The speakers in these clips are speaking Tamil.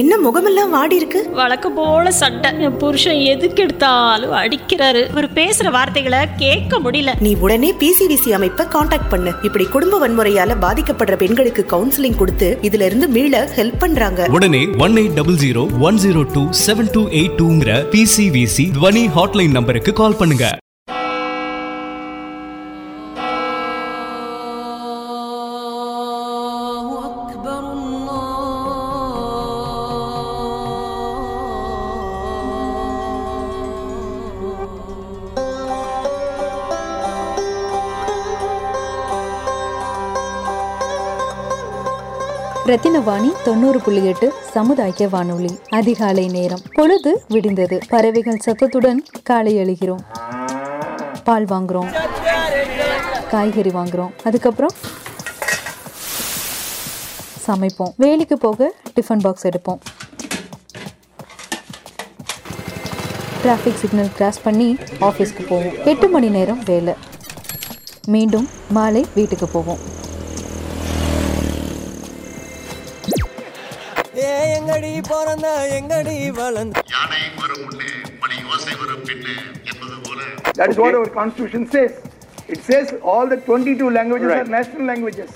என்ன முகமெல்லாம் வாடி இருக்கு? வழக்கம் போல சட்டை என் புருஷன் எதுக்கு எடுத்தாலும் அடிக்கிறாரு. அவர் பேசுற வார்த்தைகளை கேட்க முடியல. நீ உடனே பிசிடிசி அமைப்பை காண்டாக்ட் பண்ணு. இப்படி குடும்ப வன்முறையால பாதிக்கப்படுற பெண்களுக்கு கவுன்சிலிங் கொடுத்து இதுல இருந்து மீள ஹெல்ப் பண்றாங்க. உடனே one eight double zero one zero two seven two eight டூங்கிற PCVC துவனி ஹாட்லைன் நம்பருக்கு கால் பண்ணுங்க. ரத்தினவாணி தொண்ணூறு புள்ளி எட்டு சமுதாய வானொலி. அதிகாலை நேரம். பொழுது விடிந்தது. பறவைகள் சத்தத்துடன் காலை எழுகிறோம் பால் வாங்குறோம். காய்கறி வாங்குறோம். அதுக்கப்புறம் சமைப்போம். வேலைக்கு போக டிஃபன் பாக்ஸ் எடுப்போம். டிராஃபிக் சிக்னல் கிராஸ் பண்ணி ஆஃபீஸ்க்கு போவோம். எட்டு மணி நேரம் வேலை. மீண்டும் மாலை வீட்டுக்கு போவோம். எங்கடி பிறந்த எங்கடி வளர்ந்த? That is what our constitution says. It says all the 22 languages are national languages.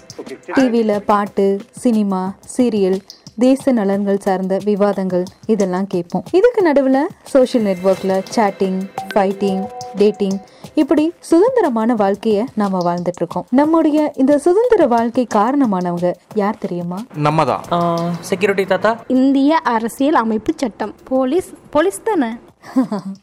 டிவியில் பாட்டு சினிமா சீரியல் தேச நலன்கள் சார்ந்த விவாதங்கள் இதெல்லாம் கேட்போம். இதுக்கு நடுவில் சோஷியல் நெட்ஒர்க்கில் சேட்டிங் ஃபைட்டிங் டேட்டிங். இப்படி சுதந்திரமான வாழ்க்கையை நாம வாழ்ந்துட்டு இருக்கோம் நம்முடைய இந்த சுதந்திர வாழ்க்கை காரணமானவங்க யார் தெரியுமா? நம்ம தான் செக்யூரிட்டி தாத்தா? இந்திய அரசியல் அமைப்பு சட்டம். போலீஸ் போலீஸ் தானே?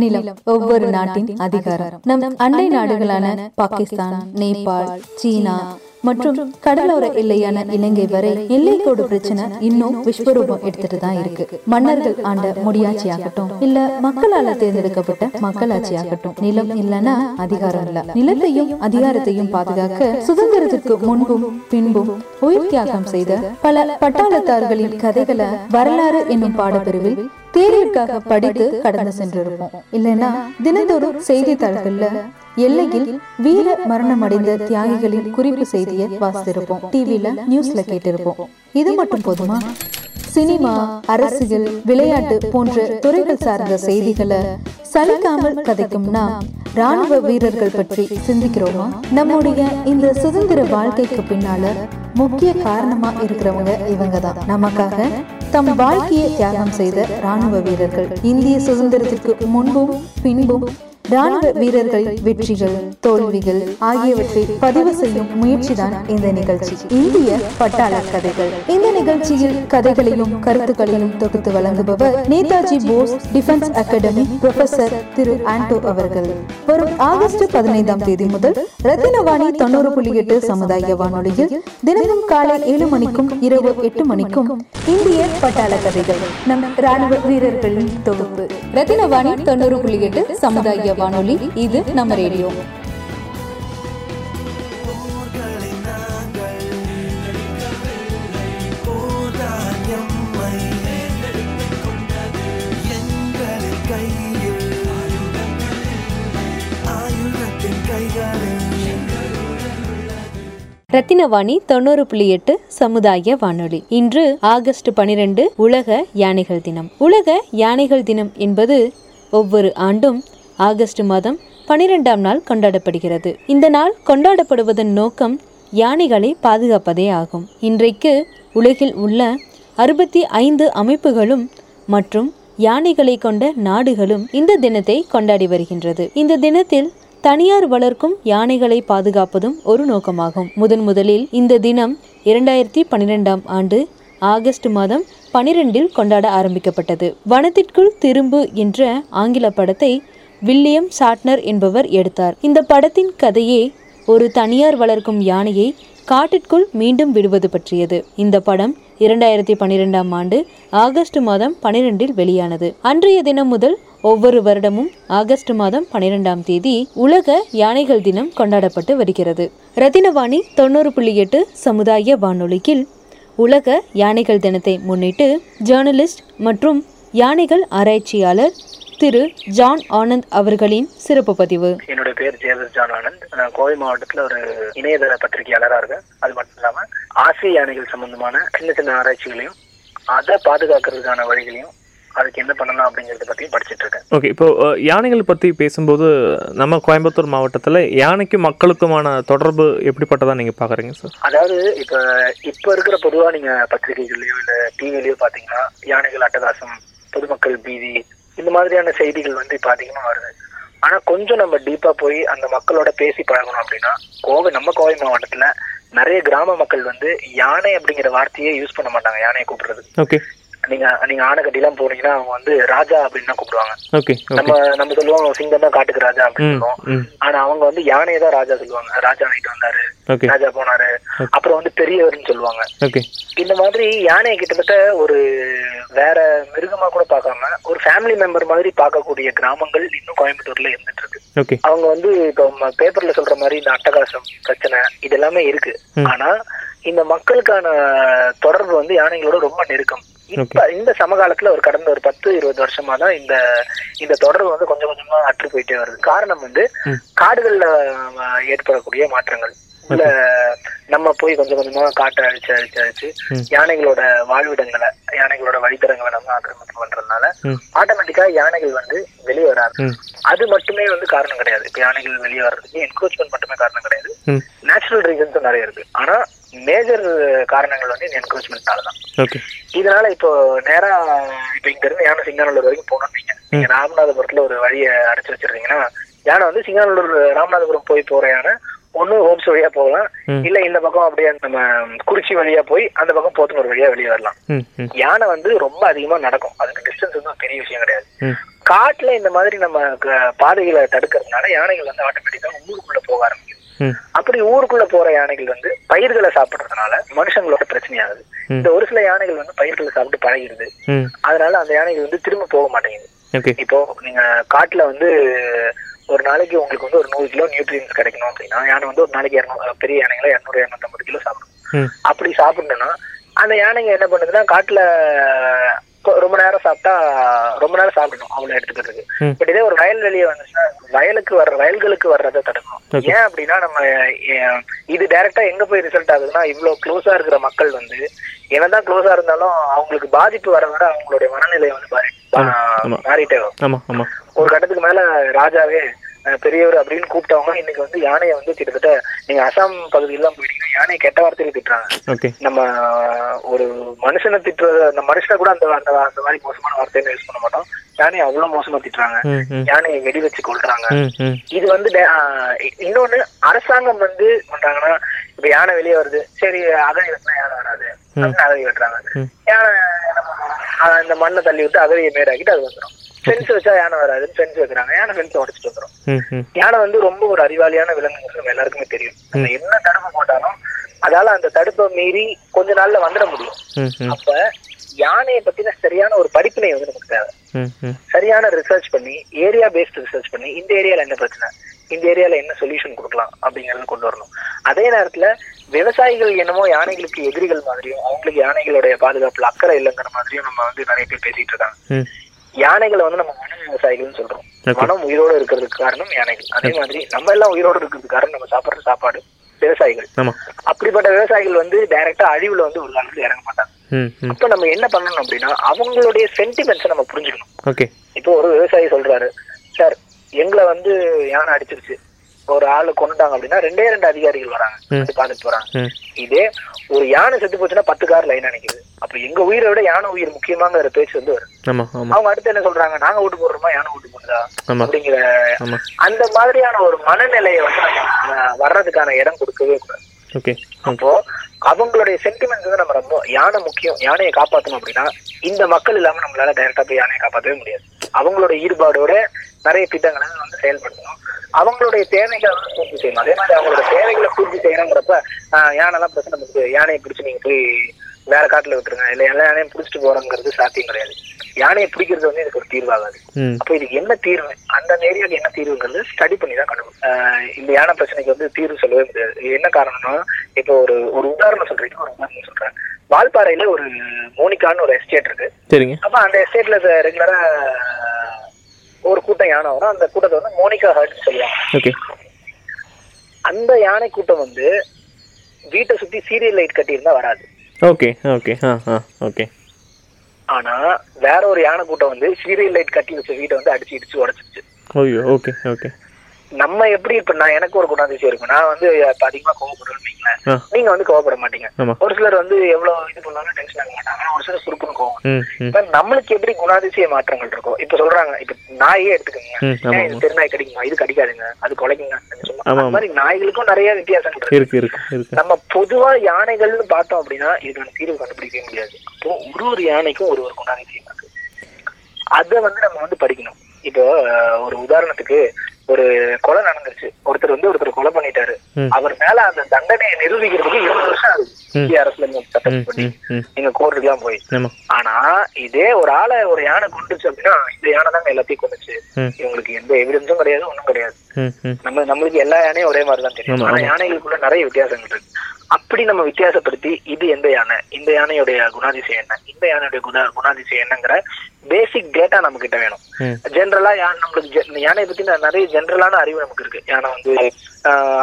நிலம் ஒவ்வொரு நாட்டின் அதிகாரம். நம் அண்டை நாடுகளான பாகிஸ்தான் நேபாள் சீனா மற்றும் கடலோர எல்லையான இலங்கை வரை எல்லைக்கோடு பிரச்சனை இன்னும் விஸ்வரூபம் எடுத்துட்டு தான் இருக்கு. மன்னர்கள் ஆண்ட முடியாட்சி ஆகட்டும் இல்ல மக்களால தேர்ந்தெடுக்கப்பட்ட மக்களாட்சி ஆகட்டும் நிலம் இல்லனா அதிகாரம் இல்ல. நிலத்தையும் அதிகாரத்தையும் பாதுகாக்க சுதந்திரத்திற்கு முன்பும் பின்பும் உயிர் தியாகம் செய்த பல பட்டாளத்தார்களின் கதைகளை வரலாறு என்னும் பாடப்பிரிவில் தேர்விற்காக படித்து கடந்து சென்றிருப்போம். இல்லைன்னா தினந்தோறும் செய்தித்தாள்கள்ல எல்லையில் வீர மரணம் அடைந்த தியாகிகளின் குறிப்பு செய்தியை வாசித்திருப்போம். டிவில நியூஸ்ல கேட்டிருப்போம். இது மட்டும் போதுமா? சினிமா அரசியல் விளையாட்டு போன்ற துறைகள் சார்ந்த செய்திகளை சலிக்காமல் கதைக்கும் நாம் ராணுவ வீரர்கள் பற்றி சிந்திக்கிறோமா? நம்முடைய இந்த சுதந்திர வாழ்க்கைக்கு பின்னால முக்கிய காரணமா இருக்கிறவங்க இவங்க தான். நமக்காக தம் வாழ்க்கையை தியாகம் செய்த ராணுவ வீரர்கள். இந்திய சுதந்திரத்திற்கு முன்பும் பின்பும் ராணுவ வீரர்களின் வெற்றிகள் தோல்விகள் ஆகியவற்றை பதிவு செய்யும் முயற்சிதான் இந்த நிகழ்ச்சி. இந்திய பட்டாள கதைகள். இந்த நிகழ்ச்சியில் கதைகளையும் கருத்துக்களையும் தொகுத்து வழங்குபவர் Netaji Bose defence academy professor திரு ஆண்டோ அவர்கள். வரும் ஆகஸ்ட் பதினைந்தாம் தேதி முதல் ரத்தினவாணி தொண்ணூறு புள்ளி எட்டு சமுதாய வானொலியில் தினமும் காலை ஏழு மணிக்கும் இரவு எட்டு மணிக்கும் இந்திய பட்டாள கதைகள். நம் ராணுவ வீரர்களின் தொகுப்பு. ரத்தினவாணி தொண்ணூறு புள்ளி எட்டு சமுதாய வானொலி இது நம்ம ரேடியோ. ரத்தினவாணி தொண்ணூறு புள்ளி எட்டு சமுதாய வானொலி. இன்று ஆகஸ்ட் பனிரெண்டு உலக யானைகள் தினம். உலக யானைகள் தினம் என்பது ஒவ்வொரு ஆண்டும் ஆகஸ்ட் மாதம் பனிரெண்டாம் நாள் கொண்டாடப்படுகிறது. இந்த நாள் கொண்டாடப்படுவதன் நோக்கம் யானைகளை பாதுகாப்பதே ஆகும். இன்றைக்கு உலகில் உள்ள அறுபத்தி ஐந்து அமைப்புகளும் மற்றும் யானைகளை கொண்ட நாடுகளும் இந்த தினத்தை கொண்டாடி வருகின்றது. இந்த தினத்தில் தனியார் வளர்க்கும் யானைகளை பாதுகாப்பதும் ஒரு நோக்கமாகும். முதன் முதலில் இந்த தினம் இரண்டாயிரத்தி பன்னிரெண்டாம் ஆண்டு ஆகஸ்ட் மாதம் பனிரெண்டில் கொண்டாட ஆரம்பிக்கப்பட்டது. வனத்திற்குள் திரும்பு என்ற ஆங்கில படத்தை வில்லியம் சாட்னர் என்பவர் எடுத்தார். இந்த படத்தின் கதையே ஒரு தனியார் வளர்க்கும் யானையை காட்டிற்குள் மீண்டும் விடுவது பற்றியது. இந்த படம் இரண்டாயிரத்தி பன்னிரெண்டாம் ஆண்டு ஆகஸ்ட் மாதம் பனிரெண்டில் வெளியானது. அன்றைய தினம் முதல் ஒவ்வொரு வருடமும் ஆகஸ்ட் மாதம் பனிரெண்டாம் தேதி உலக யானைகள் தினம் கொண்டாடப்பட்டு வருகிறது. ரத்தினவாணி தொண்ணூறு புள்ளி எட்டு சமுதாய வானொலியில் உலக யானைகள் தினத்தை முன்னிட்டு ஜேர்னலிஸ்ட் மற்றும் யானைகள் ஆராய்ச்சியாளர் திரு ஜான் ஆனந்த் அவர்களின் சிறப்பு பதிவு. என்னுடைய பேர் ஜேதஸ் ஜான் ஆனந்த். நான் கோவை மாவட்டத்துல ஒரு இணையதள பத்திரிகையாளரா இருக்கேன். அது மட்டும் இல்லாம ஆசிய யானைகள் சம்பந்தமான சின்ன சின்ன ஆராய்ச்சிகளையும் அதை பாதுகாக்கிறதுக்கான வழிகளையும் அதுக்கு என்ன பண்ணலாம் அப்படிங்கறத பத்தியும் படிச்சிட்டு இருக்கேன். ஓகே இப்போ யானைகள் பற்றி பேசும்போது நம்ம கோயம்புத்தூர் மாவட்டத்தில் யானைக்கும் மக்களுக்குமான தொடர்பு எப்படிப்பட்டதா நீங்கள் பார்க்குறீங்க சார்? அதாவது இப்ப இப்ப இருக்கிற பொதுவா நீங்க பத்திரிகைகள்லயோ இல்ல டிவிலயோ பாத்தீங்கன்னா யானைகள் அட்டகாசம் பொதுமக்கள் பீதி இந்த மாதிரியான செய்திகள் வந்து இப்ப அதிகமா வருது. ஆனா கொஞ்சம் நம்ம டீப்பா போய் அந்த மக்களோட பேசி பழகணும் அப்படின்னா கோவை நம்ம கோவை மாவட்டத்துல நிறைய கிராம மக்கள் வந்து யானை அப்படிங்கிற வார்த்தையே யூஸ் பண்ண மாட்டாங்க யானையை கூப்பிடுறது நீங்க நீங்க ஆனைக்கட்டி எல்லாம் போனீங்கன்னா அவங்க வந்து ராஜா அப்படின்னு தான் கூப்பிடுவாங்க. நம்ம நம்ம சொல்லுவோம் சிங்கம் தான் காட்டுக்கு ராஜா அப்படின்னு சொல்லுவோம். ஆனா அவங்க வந்து யானையை தான் ராஜா சொல்லுவாங்க. ராஜா நைட்டு வந்தாரு ராஜா போனாரு. அப்புறம் வந்து பெரியவர்னு சொல்லுவாங்க. இந்த மாதிரி யானையை கிட்டத்தட்ட ஒரு வேற மிருகமா கூட பார்க்காம ஒரு ஃபேமிலி மெம்பர் மாதிரி பார்க்கக்கூடிய கிராமங்கள் இன்னும் கோயம்புத்தூர்ல இருந்துட்டு இருக்கு. அவங்க வந்து இப்போ பேப்பர்ல சொல்ற மாதிரி இந்த அட்டகாசம் பிரச்சனை இது எல்லாமே இருக்கு ஆனா இந்த மக்களுக்கான தொடர்பு வந்து யானைகளோட ரொம்ப நெருக்கம். இப்ப இந்த சமகாலத்துல ஒரு கடந்த ஒரு பத்து இருபது வருஷமா தான் இந்த இந்த தொடர்பு வந்து கொஞ்சம் கொஞ்சமா அற்று போயிட்டே வருது. காரணம் வந்து காடுகள்ல ஏற்படக்கூடிய மாற்றங்கள். உள்ள நம்ம போய் கொஞ்சம் கொஞ்சமா காட்டை அழிச்சு அழிச்சு அழிச்சு யானைகளோட வாழ்விடங்களை யானைகளோட வழித்தடங்களை நம்ம ஆக்கிரமிப்பு பண்றதுனால. ஆட்டோமேட்டிக்கா யானைகள் வந்து வெளியே வராது. அது மட்டுமே வந்து காரணம் கிடையாது. இப்ப யானைகள் வெளியே வர்றதுக்கு என்க்ரோச்மெண்ட் மட்டுமே காரணம் கிடையாது. நேச்சுரல் ரீசன்ஸும் நிறைய இருக்கு. ஆனா மேஜர் காரணங்கள் வந்து இந்த என்க்ரோச்மெண்ட்னால தான் இதனால இப்போ நேரா இப்ப இங்க இருந்து யானை சிங்கானல்லூர் வரைக்கும் போகணும் நீங்க ராமநாதபுரத்துல ஒரு வழியை அடைச்சு வச்சிருந்தீங்கன்னா யானை வந்து சிங்கானல்லூர் ராமநாதபுரம் போய் போற யானை ஒண்ணு ஹோம்ஸ் வழியா போகலாம். இல்ல இந்த பக்கம் அப்படியே நம்ம குறிச்சி வழியா போய் அந்த பக்கம் போத்தனூர் வழியா வெளியே வரலாம். யானை வந்து ரொம்ப அதிகமா நடக்கும். அதுக்கு டிஸ்டன்ஸ் வந்து பெரிய விஷயம் கிடையாது. காட்டுல இந்த மாதிரி நம்ம பாதைகளை தடுக்கிறதுனால யானைகள் வந்து ஆட்டோமேட்டிக்கா ஊருக்குள்ள போக ஆரம்பிக்கும் அப்படி ஊருக்குள்ள போற யானைகள் வந்து பயிர்களை சாப்பிடுறதுனால மனுஷங்களோட பிரச்சனையாகுது. இந்த ஒரு சில யானைகள் வந்து பயிர்களை சாப்பிட்டு பழகிடுது. ம். அதனால அந்த யானைகள் வந்து திரும்ப போக மாட்டேங்குது. இப்போ நீங்க காட்டுல வந்து ஒரு நாளைக்கு உங்களுக்கு வந்து ஒரு நூறு கிலோ நியூட்ரியன்ஸ் கிடைக்கணும் அப்படின்னா யானை வந்து ஒரு நாளைக்கு இரநூறு பெரிய யானைகளை இரநூறு இரநூத்தம்பது கிலோ சாப்பிடும். அப்படி சாப்பிடணும்னா அந்த யானைங்க என்ன பண்ணுதுன்னா காட்டுல ரொம்ப நேரம் சாப்பிட்டா ரொம்ப நேரம் சாப்பிடணும் அவ்வளவு எடுத்துக்கிறதுக்கு. பட் இதே ஒரு வயல்வெளியே வந்துச்சுன்னா வயலுக்கு வர்ற வயல்களுக்கு வர்றதை தடுக்கணும். ஏன் அப்படின்னா நம்ம இது டைரக்டா எங்க போய் ரிசல்ட் ஆகுதுன்னா இவ்வளவு க்ளோஸா இருக்கிற மக்கள் வந்து என்னதான் க்ளோஸா இருந்தாலும் அவங்களுக்கு பாதிப்பு வர வர அவங்களுடைய மனநிலை வந்து. மாறிட்டே ஒரு கட்டத்துக்கு மேல ராஜாவே பெரியவர் அப்படின்னு கூப்பிட்டவங்க இன்னைக்கு வந்து யானையை வந்து கிட்டத்தட்ட நீங்க அசாம் பகுதியெல்லாம் போயிட்டீங்கன்னா யானையை கெட்ட வார்த்தையில திட்டுறாங்க. நம்ம ஒரு மனுஷனை திட்டுறது அந்த மனுஷனை கூட அந்த அந்த அந்த மாதிரி மோசமான வார்த்தையில யூஸ் பண்ண மாட்டோம். யானையை அவ்வளவு மோசமா திட்டுறாங்க. யானையை வெடி வச்சு கொள்றாங்க இது வந்து இன்னொன்னு அரசாங்கம் வந்து பண்றாங்கன்னா இப்ப யானை வெளியே வருது. சரி அகழி வெட்டினா யானை வராது. அகழி வெட்டுறாங்க. யானை இந்த மண்ணை தள்ளி விட்டு அகழியை மேடாக்கிட்டு அது வந்துடும் ஃபென்ஸ் வச்சா யானை வராதுன்னு ஃபென்ஸ் வைக்கிறாங்க. யானை ஃபென்ஸ் உடச்சிட்டு வந்துடும் யானை வந்து ரொம்ப ஒரு அறிவாளியான விலங்குங்கிறது நம்ம எல்லாருக்குமே தெரியும். நம்ம என்ன தடுப்பு போட்டாலும் அதால அந்த தடுப்பை மீறி கொஞ்ச நாள்ல வந்துட முடியும். அப்ப யானையை பத்தின சரியான ஒரு படிப்பினை வந்து நமக்கு தேவை. சரியான ரிசர்ச் பண்ணி ஏரியா பேஸ்ட் ரிசர்ச் பண்ணி இந்த ஏரியால என்ன பிரச்சனை? இந்த ஏரியால என்ன சொல்யூஷன் கொடுக்கலாம் அப்படிங்கறத கொண்டு வரணும். அதே நேரத்துல விவசாயிகள் என்னமோ யானைகளுக்கு எதிரிகள் மாதிரியும் அவங்களுக்கு யானைகளுடைய பாதுகாப்புல அக்கறை இல்லைங்கிற மாதிரியும் நம்ம வந்து நிறைய பேர் பேசிட்டு இருக்காங்க. யானைகளை வந்து நம்ம வன விவசாயிகள்னு சொல்றோம். வனம் உயிரோடு இருக்கிறதுக்கு காரணம் யானைகள். அதே மாதிரி நம்ம எல்லாம் உயிரோடு இருக்கிறதுக்கு காரணம் நம்ம சாப்பிடுற சாப்பாடு விவசாயிகள். அப்படிப்பட்ட விவசாயிகள் வந்து டைரக்டா அழிவுல வந்து ஒரு காலத்துல இறங்க மாட்டாங்க. அப்ப நம்ம என்ன பண்ணணும் அப்படின்னா அவங்களுடைய சென்டிமெண்ட்ஸை நம்ம புரிஞ்சுக்கணும். இப்போ ஒரு விவசாயி சொல்றாரு சார் எங்களை வந்து யானை அடிச்சிருச்சு. ஒரு ஆளு கொண்டுட்டாங்க அப்படின்னா ரெண்டே ரெண்டு அதிகாரிகள் வராங்க. பார்த்துட்டு போறாங்க இதே ஒரு யானை செத்து போச்சுன்னா பத்து கார் லைனா நிக்குது அப்ப எங்க உயிரை விட யானை உயிர் முக்கியமாங்கிற பேச்சு வந்து ஆமா அவங்க அடுத்து என்ன சொல்றாங்க? நாங்க ஓட்டு போடுறோமா? யானை ஓட்டு போடுதா அப்படிங்கிற அந்த மாதிரியான ஒரு மனநிலையை வந்து வர்றதுக்கான இடம் கொடுக்கவே கூடாது. அப்போ அவங்களுடைய சென்டிமெண்ட் வந்து நம்ம ரொம்ப யானை முக்கியம் யானையை காப்பாத்தணும் அப்படின்னா இந்த மக்கள் இல்லாம நம்மளால டைரக்டா போய் யானையை காப்பாற்றவே முடியாது. அவங்களோட ஈடுபாடோட நிறைய திட்டங்களை வந்து செயல்படுத்தணும். அவங்களுடைய தேவைகளை வந்து பூர்த்தி செய்யணும். அதே மாதிரி அவங்களோட தேவைகளை பூர்த்தி செய்யணுங்கிறப்ப யானைலாம் பிரச்சனை பண்ணுது. யானையை பிடிச்சி நீங்க போய் வேற காட்டுல விட்டுருங்க. இல்ல எல்லா யானையும் பிடிச்சிட்டு போறோங்கிறது சாத்தியம் கிடையாது. யானையை பிடிக்கிறது வந்து இதுக்கு ஒரு தீர்வாகாது. அப்போ இதுக்கு என்ன தீர்வு? அந்த ஏரியாவுக்கு என்ன தீர்வுங்கிறது ஸ்டடி பண்ணி தான் கண்டுபிடிக்கும் இந்த யானை பிரச்சனைக்கு வந்து தீர்வு சொல்லவே முடியாது. என்ன காரணம்னா இப்போ ஒரு ஒரு உதாரணம் சொல்றீங்க ஒரு உதாரணம் சொல்றேன். வால்பாறையில ஒரு மோனிகான்னு ஒரு எஸ்டேட் இருக்கு. சரிங்க. அப்ப அந்த எஸ்டேட்ல ரெகுலரா ஒரு கூட்டம் யானை வரும். அந்த கூட்டத்தை வந்து மோனிகா ஹர்ட்ஸ் சொல்லுவாங்க. அந்த யானை கூட்டம் வந்து வீட்டை சுத்தி சீரியல் லைட் கட்டியிருந்தா வராது. ஓகே ஓகே ஓகே ஆனா வேற ஒரு யானை கூட்டம் வந்து சீரியல் லைட் கட்டி வச்ச வீட்டை வந்து அடிச்சு இடிச்சு உடச்சிருச்சு. ஓகே ஓகே நம்ம எப்படி இப்ப நான் எனக்கு ஒரு குணாதிசயம் இருக்கும் நான் வந்து அதிகமா கோவப்படுவேன் நீங்க வந்து கோவப்பட மாட்டீங்க. ஒரு சிலர் வந்து எவ்வளவு இது பண்ணாலும் டென்ஷன் ஆக மாட்டாங்க. ஒரு சிலர் சுருக்குன்னு கோவம். நம்மளுக்கு எப்படி குணாதிசய மாற்றங்கள் இருக்கும் இப்ப சொல்றாங்க இப்ப நாயே எடுத்துக்கோங்க. இது தெருநாய் கடிக்குமா? இது கடிக்காதுங்க. அது குலைக்குங்க. அந்த மாதிரி நாய்களுக்கும் நிறைய வித்தியாசங்கள் இருக்கு. நம்ம பொதுவா யானைகள்னு பார்த்தோம் அப்படின்னா இதுக்கான தீர்வு கண்டுபிடிக்கவே முடியாது. அப்போ ஒரு ஒரு யானைக்கும் ஒரு ஒரு குணாதிசயம் இருக்கு. அதை வந்து நம்ம வந்து படிக்கணும். இப்போ ஒரு உதாரணத்துக்கு ஒரு கொலை நடந்துருச்சு. ஒருத்தர் வந்து ஒருத்தர் கொலை பண்ணிட்டாரு. அவர் மேல அந்த தண்டனையை நிரூபிக்கிறதுக்கு இருபது வருஷம் ஆகுது. இந்திய அரசுல இருந்து சட்டம் பண்ணி நீங்க கோர்ட்டுக்குலாம் போய். ஆமா. ஆனா இதே ஒரு ஆளை ஒரு யானை கொண்டுச்சு அப்படின்னா இந்த யானை தாங்க எல்லாத்தையும் கொண்டுச்சு இவங்களுக்கு எந்த எவிடன்ஸும் கிடையாது ஒண்ணும் கிடையாது. நம்ம நம்மளுக்கு எல்லா யானையும் ஒரே மாதிரி தான் தெரியும் ஆனா. யானைகளுக்குள்ள நிறைய வித்தியாசங்கள் இருக்கு. அப்படி நம்ம வித்தியாசப்படுத்தி இது எந்த யானை? இந்த யானையுடைய குணாதிசயம் என்ன? இந்த யானையுடைய குண குணாதிசயம் என்னங்கிற பேசிக் டேட்டா நம்ம கிட்ட வேணும் ஜென்ரலா யானை நம்மளுக்கு யானையை பத்தி நிறைய ஜென்ரலான அறிவு நமக்கு இருக்கு. யானை வந்து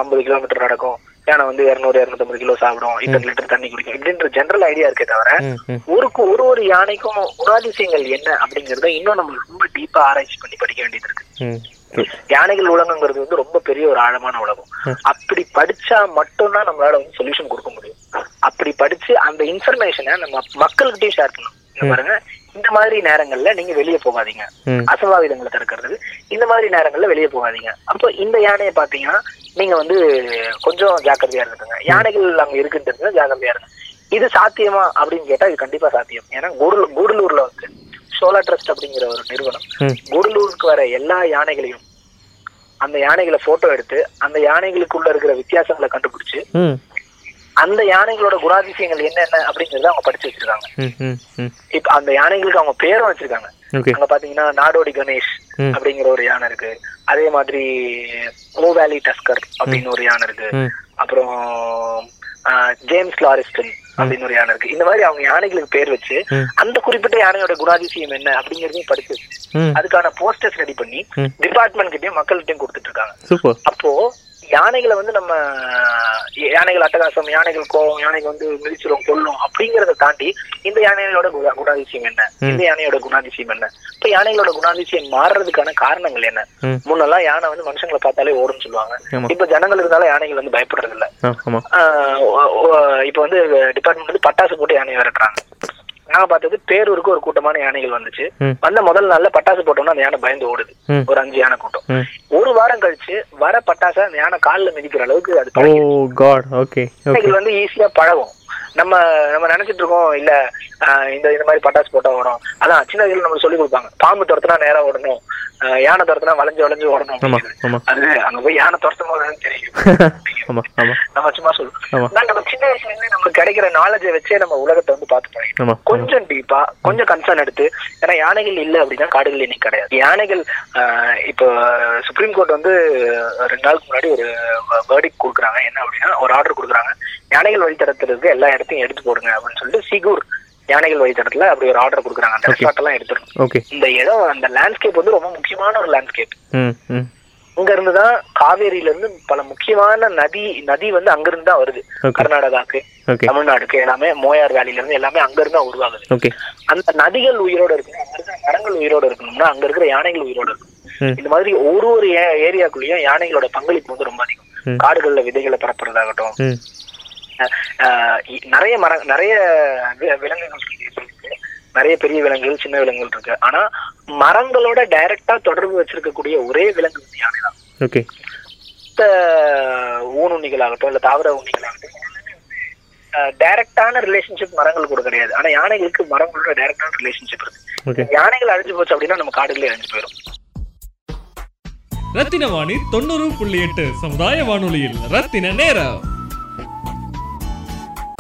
ஐம்பது கிலோமீட்டர் நடக்கும். யானை வந்து இருநூறு இருநூத்தம்பது கிலோ சாப்பிடும். இத்தனை லிட்டர் தண்ணி குடிக்கும். இப்படின்ற ஜென்ரல் ஐடியா இருக்கே தவிர ம் ஒரு ஒரு யானைக்கும் குணாதிசயங்கள் என்ன அப்படிங்கறத இன்னும் நம்ம ரொம்ப டீப்பா ஆராய்ச்சி பண்ணி படிக்க வேண்டியது இருக்கு. யானைகள் உலகங்கிறது வந்து ரொம்ப பெரிய ஒரு ஆழமான உலகம். அப்படி படிச்சா மட்டும்தான் நம்மளால வந்து சொல்யூஷன் கொடுக்க முடியும். அப்படி படிச்சு அந்த இன்ஃபர்மேஷனை நம்ம மக்கள்கிட்டயும் ஷேர் பண்ணணும். இங்க பாருங்க. இந்த மாதிரி நேரங்கள்ல நீங்க வெளியே போகாதீங்க. அசம்பாவிதங்களை தடுக்கிறது. இந்த மாதிரி நேரங்கள்ல வெளியே போகாதீங்க. அப்போ இந்த யானையை பாத்தீங்கன்னா நீங்க வந்து கொஞ்சம் ஜாக்கிரதையா இருந்துங்க யானைகள் அங்க இருக்குன்றது ஜாக்கிரதையா இருங்க. இது சாத்தியமா அப்படின்னு கேட்டா இது கண்டிப்பா சாத்தியம். ஏன்னா கூடலூர் கூடலூர்ல வந்து சோலா ட்ரஸ்ட் அப்படிங்கிற ஒரு நிறுவனம் கூடலூருக்கு வர எல்லா யானைகளையும் அந்த யானைகளை போட்டோ எடுத்து அந்த யானைகளுக்குள்ள இருக்கிற வித்தியாசங்களை கண்டுபிடிச்சு அந்த யானைகளோட குணாதிசயங்கள் என்னென்ன அப்படிங்கறத அவங்க படிச்சு வச்சிருக்காங்க. இப்ப அந்த யானைகளுக்கு அவங்க பேரும் வச்சிருக்காங்க. அங்க பாத்தீங்கன்னா நாடோடி கணேஷ் அப்படிங்கிற ஒரு யானை இருக்கு. அதே மாதிரி ஓ வேலி டஸ்கர் அப்படின்னு ஒரு யானை இருக்கு. அப்புறம் ஜேம்ஸ் லாரிஸ்டன் அப்படின்னு ஒரு யானை இருக்கு. இந்த மாதிரி அவங்க யானைகளுக்கு பேர் வச்சு. அந்த குறிப்பிட்ட யானையோட குணாதிசயம் என்ன அப்படிங்கறதையும் படிச்சு அதுக்கான போஸ்டர்ஸ் ரெடி பண்ணி. டிபார்ட்மெண்ட் கிட்டயும் மக்கள்கிட்டயும் கொடுத்துட்டு இருக்காங்க. அப்போ யானைகளை வந்து நம்ம யானைகள் அட்டகாசம் யானைகள் கோவம் யானைகள் வந்து மிதிச்சிரும் கொல்லும் அப்படிங்கறத தாண்டி இந்த யானைகளோட குண- குணாதிசயம் என்ன? இந்த யானையோட குணாதிசயம் என்ன? இப்ப யானைகளோட குணாதிசயம் மாறுறதுக்கான காரணங்கள் என்ன? முன்னெல்லாம் யானை வந்து மனுஷங்களை பார்த்தாலே ஓடும்னு சொல்லுவாங்க. இப்ப ஜனங்கள் இருந்தாலும் யானைகள் வந்து பயப்படுறது இல்ல இப்ப வந்து டிபார்ட்மெண்ட் வந்து பட்டாசு போட்டு யானையை விரட்டுறாங்க. நாங்க பார்த்தது பேரூருக்கு ஒரு கூட்டமான யானைகள் வந்துச்சு. வந்த முதல் நாள்ல பட்டாசு போட்டோம்னா அந்த யானை பயந்து ஓடுது. ஒரு அஞ்சு யானை கூட்டம். ஒரு வாரம் கழிச்சு வர பட்டாசை அந்த யானை கால்ல மிதிக்கிற அளவுக்கு அது வந்து ஈஸியா பழகும். நம்ம நம்ம நினைச்சிட்டு இருக்கோம் இல்ல ஆஹ் இந்த இந்த மாதிரி பட்டாசு போட்டா வரும். அதான் சின்ன வயசுல நம்ம சொல்லி கொடுப்பாங்க. பாம்பு துரத்துனா நேரா ஓடணும். யானை துரத்துனா வளைஞ்சு வளைஞ்சு ஓடணும் அது அங்க போய் யானை துரத்தும் போது தெரியும். நம்ம சும்மா. சொல்லுவோம் நம்ம சின்ன வயசுல இருந்து நம்மளுக்கு கிடைக்கிற நாலேஜை வச்சே நம்ம உலகத்தை வந்து. ஆமா. கொஞ்சம் டீப்பா கொஞ்சம் கன்சர்ன் எடுத்து ஏன்னா யானைகள் இல்ல அப்படின்னா காடுகள் இன்னைக்கு கிடையாது. யானைகள் இப்போ சுப்ரீம் கோர்ட் வந்து ரெண்டு நாளுக்கு முன்னாடி ஒரு வேர்டிக் கொடுக்குறாங்க. என்ன அப்படின்னா ஒரு ஆர்டர் கொடுக்குறாங்க. யானைகள் வழித்தடத்துல இருக்க எல்லா இடத்தையும் எடுத்து போடுங்க அப்படின்னு சொல்லிட்டு சிகூர் யானைகள் வழித்தடத்துல அப்படி ஒரு ஆர்டர் கொடுக்குறாங்க. அந்த. ரெசார்ட் எல்லாம் எடுத்துடணும். ஓகே இந்த இடம் அந்த லேண்ட்ஸ்கேப் வந்து ரொம்ப முக்கியமான ஒரு லேண்ட்ஸ்கேப் இங்க இருந்து தான் காவேரியில இருந்து பல முக்கியமான நதி நதி வந்து அங்க இருந்து தான் வருது. கர்நாடகாக்கு தமிழ்நாடுக்கு எல்லாமே மோயார் வேலில இருந்து எல்லாமே அங்க இருந்து தான் உருவாகுது அந்த நதிகள் உயிரோட இருக்கணும். அங்க இருக்கிற மரங்கள் உயிரோட இருக்கணும்னா அங்க இருக்கிற யானைகள் உயிரோட இருக்கணும். இந்த மாதிரி ஒரு ஒரு ஏரியாக்குள்ளேயும் யானைகளோட பங்களிப்பு வந்து ரொம்ப அதிகம். காடுகள்ல விதைகளை பரப்புறதாகட்டும். நிறைய மர நிறைய விலங்குகள் இருக்கு. நிறைய பெரிய விலங்குகள் சின்ன விலங்குகள் இருக்கு. ஆனா மரங்களோட டைரக்டா தொடர்பு வச்சிருக்கக்கூடிய ஒரே விலங்கு வந்து யானை தான். ஓகே. மத்த ஊனுண்ணிகளாகட்டும் இல்ல தாவர உண்ணிகளாகட்டும் டைரக்டான ரிலேஷன்ஷிப் மரங்கள் கூட கிடையாது. ஆனா யானைகளுக்கு மரங்களோட டைரக்டான ரிலேஷன்ஷிப் இருக்கு. யானைகள் அழிஞ்சு போச்சு அப்படின்னா நம்ம காடுகளே அழிஞ்சு போயிடும் ரத்தின வாணி தொண்ணூறு புள்ளி எட்டு சமுதாய வானொலியில் ரத்தின நேரம்.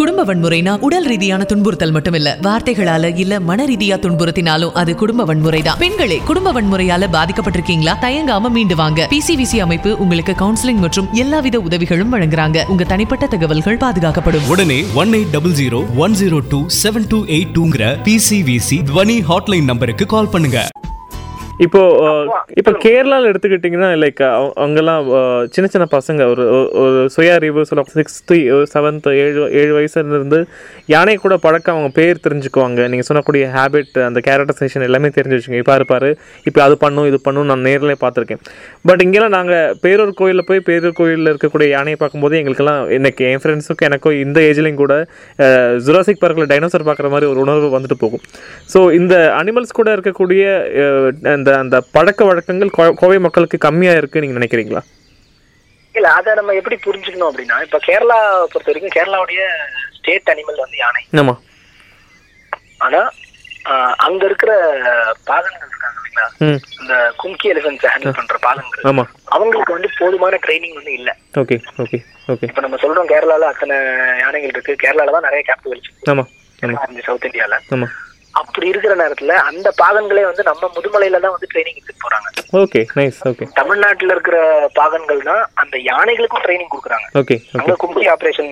குடும்ப வன்முறைனா உடல் ரீதியான துன்புறுத்தல் மட்டும் இல்ல வார்த்தைகளால இல்ல மன ரீதியா துன்புறுத்தினாலும் அது குடும்ப வன்முறை தான் பெண்களே குடும்ப வன்முறையால பாதிக்கப்பட்டிருக்கீங்களா? தயங்காம மீண்டு வாங்க. பிசிவிசி அமைப்பு உங்களுக்கு கவுன்சிலிங் மற்றும் எல்லாவித உதவிகளும் வழங்குறாங்க. உங்க தனிப்பட்ட தகவல்கள் பாதுகாக்கப்படும். உடனே one eight double zero one zero two seven two eight டூங்கிற PCVC துவனி ஹாட்லைன் நம்பருக்கு கால் பண்ணுங்க. இப்போ இப்போ கேரளாவில் எடுத்துக்கிட்டிங்கன்னா லைக் அங்கெல்லாம் சின்ன சின்ன பசங்க ஒரு ஒரு- ஒரு சுய அறிவு சொல்ல சிக்ஸ்த்து செவன்த்து ஏழு ஏழு வயசுல இருந்து யானை கூட பழக்கம் அவங்க பேர் தெரிஞ்சுக்குவாங்க. நீங்கள் சொன்னக்கூடிய ஹேபிட் அந்த கேரக்டரைசேஷன் எல்லாமே தெரிஞ்சு வச்சுங்க இப்போ இருப்பாரு இப்போ அது பண்ணும் இது பண்ணும் நான் நேரில் பார்த்துருக்கேன். பட் இங்கெல்லாம் நாங்கள் பேரூர் கோயிலில் போய் பேரூர் கோயிலில் இருக்கக்கூடிய யானையை பார்க்கும்போது எங்களுக்கெல்லாம் எனக்கு என் ஃப்ரெண்ட்ஸுக்கும் எனக்கும் இந்த ஏஜ்லேயும் கூட ஜுராசிக் பார்க்கில் டைனோசர் பார்க்குற மாதிரி ஒரு உணர்வு வந்துட்டு போகும். ஸோ இந்த அனிமல்ஸ் கூட இருக்கக்கூடிய அந்த அந்த பழக்க வழக்கங்கள் கோவை மக்களுக்கு கம்மியாக இருக்குன்னு நீங்கள் நினைக்கிறீங்களா? இல்ல அதை நம்ம எப்படி புரிஞ்சுக்கணும் அப்படின்னா இப்ப கேரளா பொறுத்த வரைக்கும் கேரளாவுடைய ஸ்டேட் அனிமல் வந்து யானை. ஆமாம் ஆனா அங்க இருக்கிற பாகன்கள் இருக்காங்க இல்லைங்களா? இந்த கும்கி எலிஃபென்ட்ஸ் ஹேண்டில் பண்ற பாகன்கள் அவங்களுக்கு வந்து போதுமான ட்ரைனிங் வந்து இல்ல. Okay okay okay. இப்ப நம்ம சொல்றோம் கேரளால அத்தனை யானைகள் இருக்கு. கேரளால தான் நிறைய ஆமாம் ஆமாம் சவுத் இந்தியால ஆமாம் அப்படி இருக்கிற நேரத்துல அந்த பாகன்களே வந்து நம்ம முதுமலையில தான் வந்து ட்ரைனிங் எடுத்துட்டு போறாங்க. ஓகே நைஸ் ஓகே தமிழ்நாட்டுல இருக்கிற பாகன்கள் தான் அந்த யானைகளுக்கும் ட்ரைனிங் கொடுக்குறாங்க. ஓகே அங்க கும்கி ஆபரேஷன்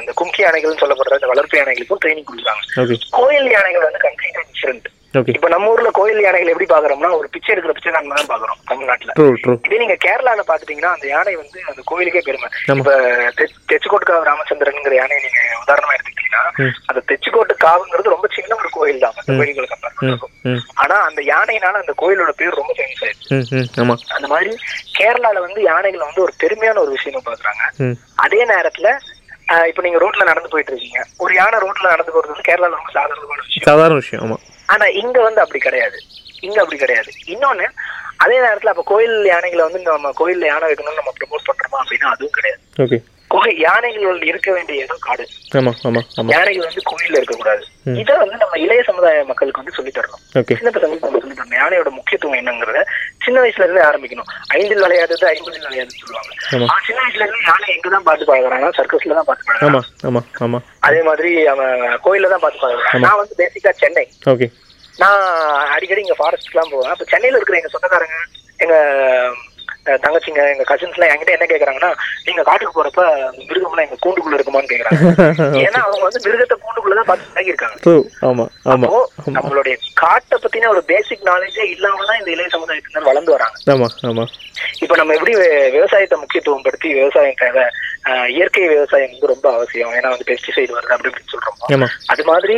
இந்த கும்கி யானைகள்னு சொல்லப்படுற இந்த வளர்ப்பு யானைகளுக்கும் ட்ரைனிங் கொடுக்குறாங்க. கோயில் யானைகள் வந்து கம்ப்ளீட்டா டிஃபரெண்ட் இப்ப நம்ம ஊர்ல கோயில் யானைகள் எப்படி பாக்குறோம்னா ஒரு பிச்சை எடுக்கிற பிச்சை தான் தான் பாக்குறோம் தமிழ்நாட்டுல. இதே நீங்க கேரளால பாத்துட்டீங்கன்னா அந்த யானை வந்து அந்த கோயிலுக்கே பெருமை. ஆமா. இப்ப தெச்சுக்கோட்டுக்காவு ராமச்சந்திரன்ங்கிற யானையை நீங்க உதாரணமா எடுத்துக்கிட்டீங்கன்னா. அந்த தெச்சுக்கோட்டு காவுங்கிறது ரொம்ப சின்ன ஒரு கோயில் தான் ம். கோயில்களை கம்பேர் பண்ணுறோம் ஆனா அந்த யானையினால அந்த கோயிலோட பேர் ரொம்ப ஃபேமஸ் ஆயிடுச்சு. அந்த மாதிரி கேரளால வந்து யானைகளை வந்து ஒரு பெருமையான ஒரு விஷயமா பாக்குறாங்க. அதே நேரத்துல இப்ப நீங்க ரோட்ல நடந்து போயிட்டு இருக்கீங்க. ஒரு யானை ரோட்ல நடந்து போறது வந்து கேரளால ரொம்ப சாதாரணமான விஷயம். சாதாரண விஷயம் ஆமாம் ஆனா இங்க வந்து அப்படி கிடையாது. இங்க அப்படி கிடையாது. இன்னொன்னு அதே நேரத்துல அப்ப கோயில் யானைகளை வந்து நம்ம கோயில்ல யானை வைக்கணும்னு நம்ம ப்ரமோட் பண்றோமா அப்படின்னா அதுவும் கிடையாது. கோயில் யானைகள் இருக்க வேண்டிய இடம் காடு. யானைகள் வந்து கோயில்ல இருக்கக்கூடாது. இதை வந்து நம்ம இளைய சமுதாய மக்களுக்கு வந்து சொல்லி தரணும். சின்ன பசங்களுக்கு நம்ம சொல்லி தரணும். யானையோட முக்கியத்துவம் என்னங்கிறத சின்ன வயசுல இருந்தே ஆரம்பிக்கணும். ஐந்தில் விளையாதது ஐம்பதில் விளையாதுன்னு சொல்லுவாங்க. ஆனா சின்ன வயசுல இருந்து யானை எங்க தான் பார்த்து பழகுறாங்க சர்க்கஸ்ல தான் பார்த்து பழகுறாங்க. அதே மாதிரி அவன் கோயில்ல தான் பார்த்து பழகுறான். நான் வந்து பேசிக்கா சென்னை. நான் அடிக்கடி இங்க ஃபாரஸ்ட்லாம் போவேன். அப்ப சென்னையில இருக்கிற எங்க சொந்தக்காரங்க எங்க தங்கச்சிங்க எங்க கசின்ஸ் எல்லாம் என்கிட்ட என்ன கேக்குறாங்கன்னா நீங்க காட்டுக்கு போறப்ப மிருகம்லாம் எங்க கூண்டுக்குள்ள இருக்குமான்னு கேக்குறாங்க. ஏன்னா அவங்க வந்து மிருகத்தை கூண்டுக்குள்ளதான் பார்த்து பழகிருக்காங்க ஆமாம் அப்போ நம்மளுடைய காட்டை பத்தின ஒரு பேசிக் நாலேஜே இல்லாம தான் இந்த இளைய சமுதாயத்தினர் வளர்ந்து வராங்க. ஆமாம் ஆமாம் இப்ப நம்ம எப்படி விவசாயத்தை முக்கியத்துவம் படுத்தி விவசாயம் தேவை இயற்கை விவசாயம் வந்து ரொம்ப அவசியம். ஏன்னா வந்து பெஸ்டிசைடு வருது அப்படி இப்படின்னு சொல்றோம். அது மாதிரி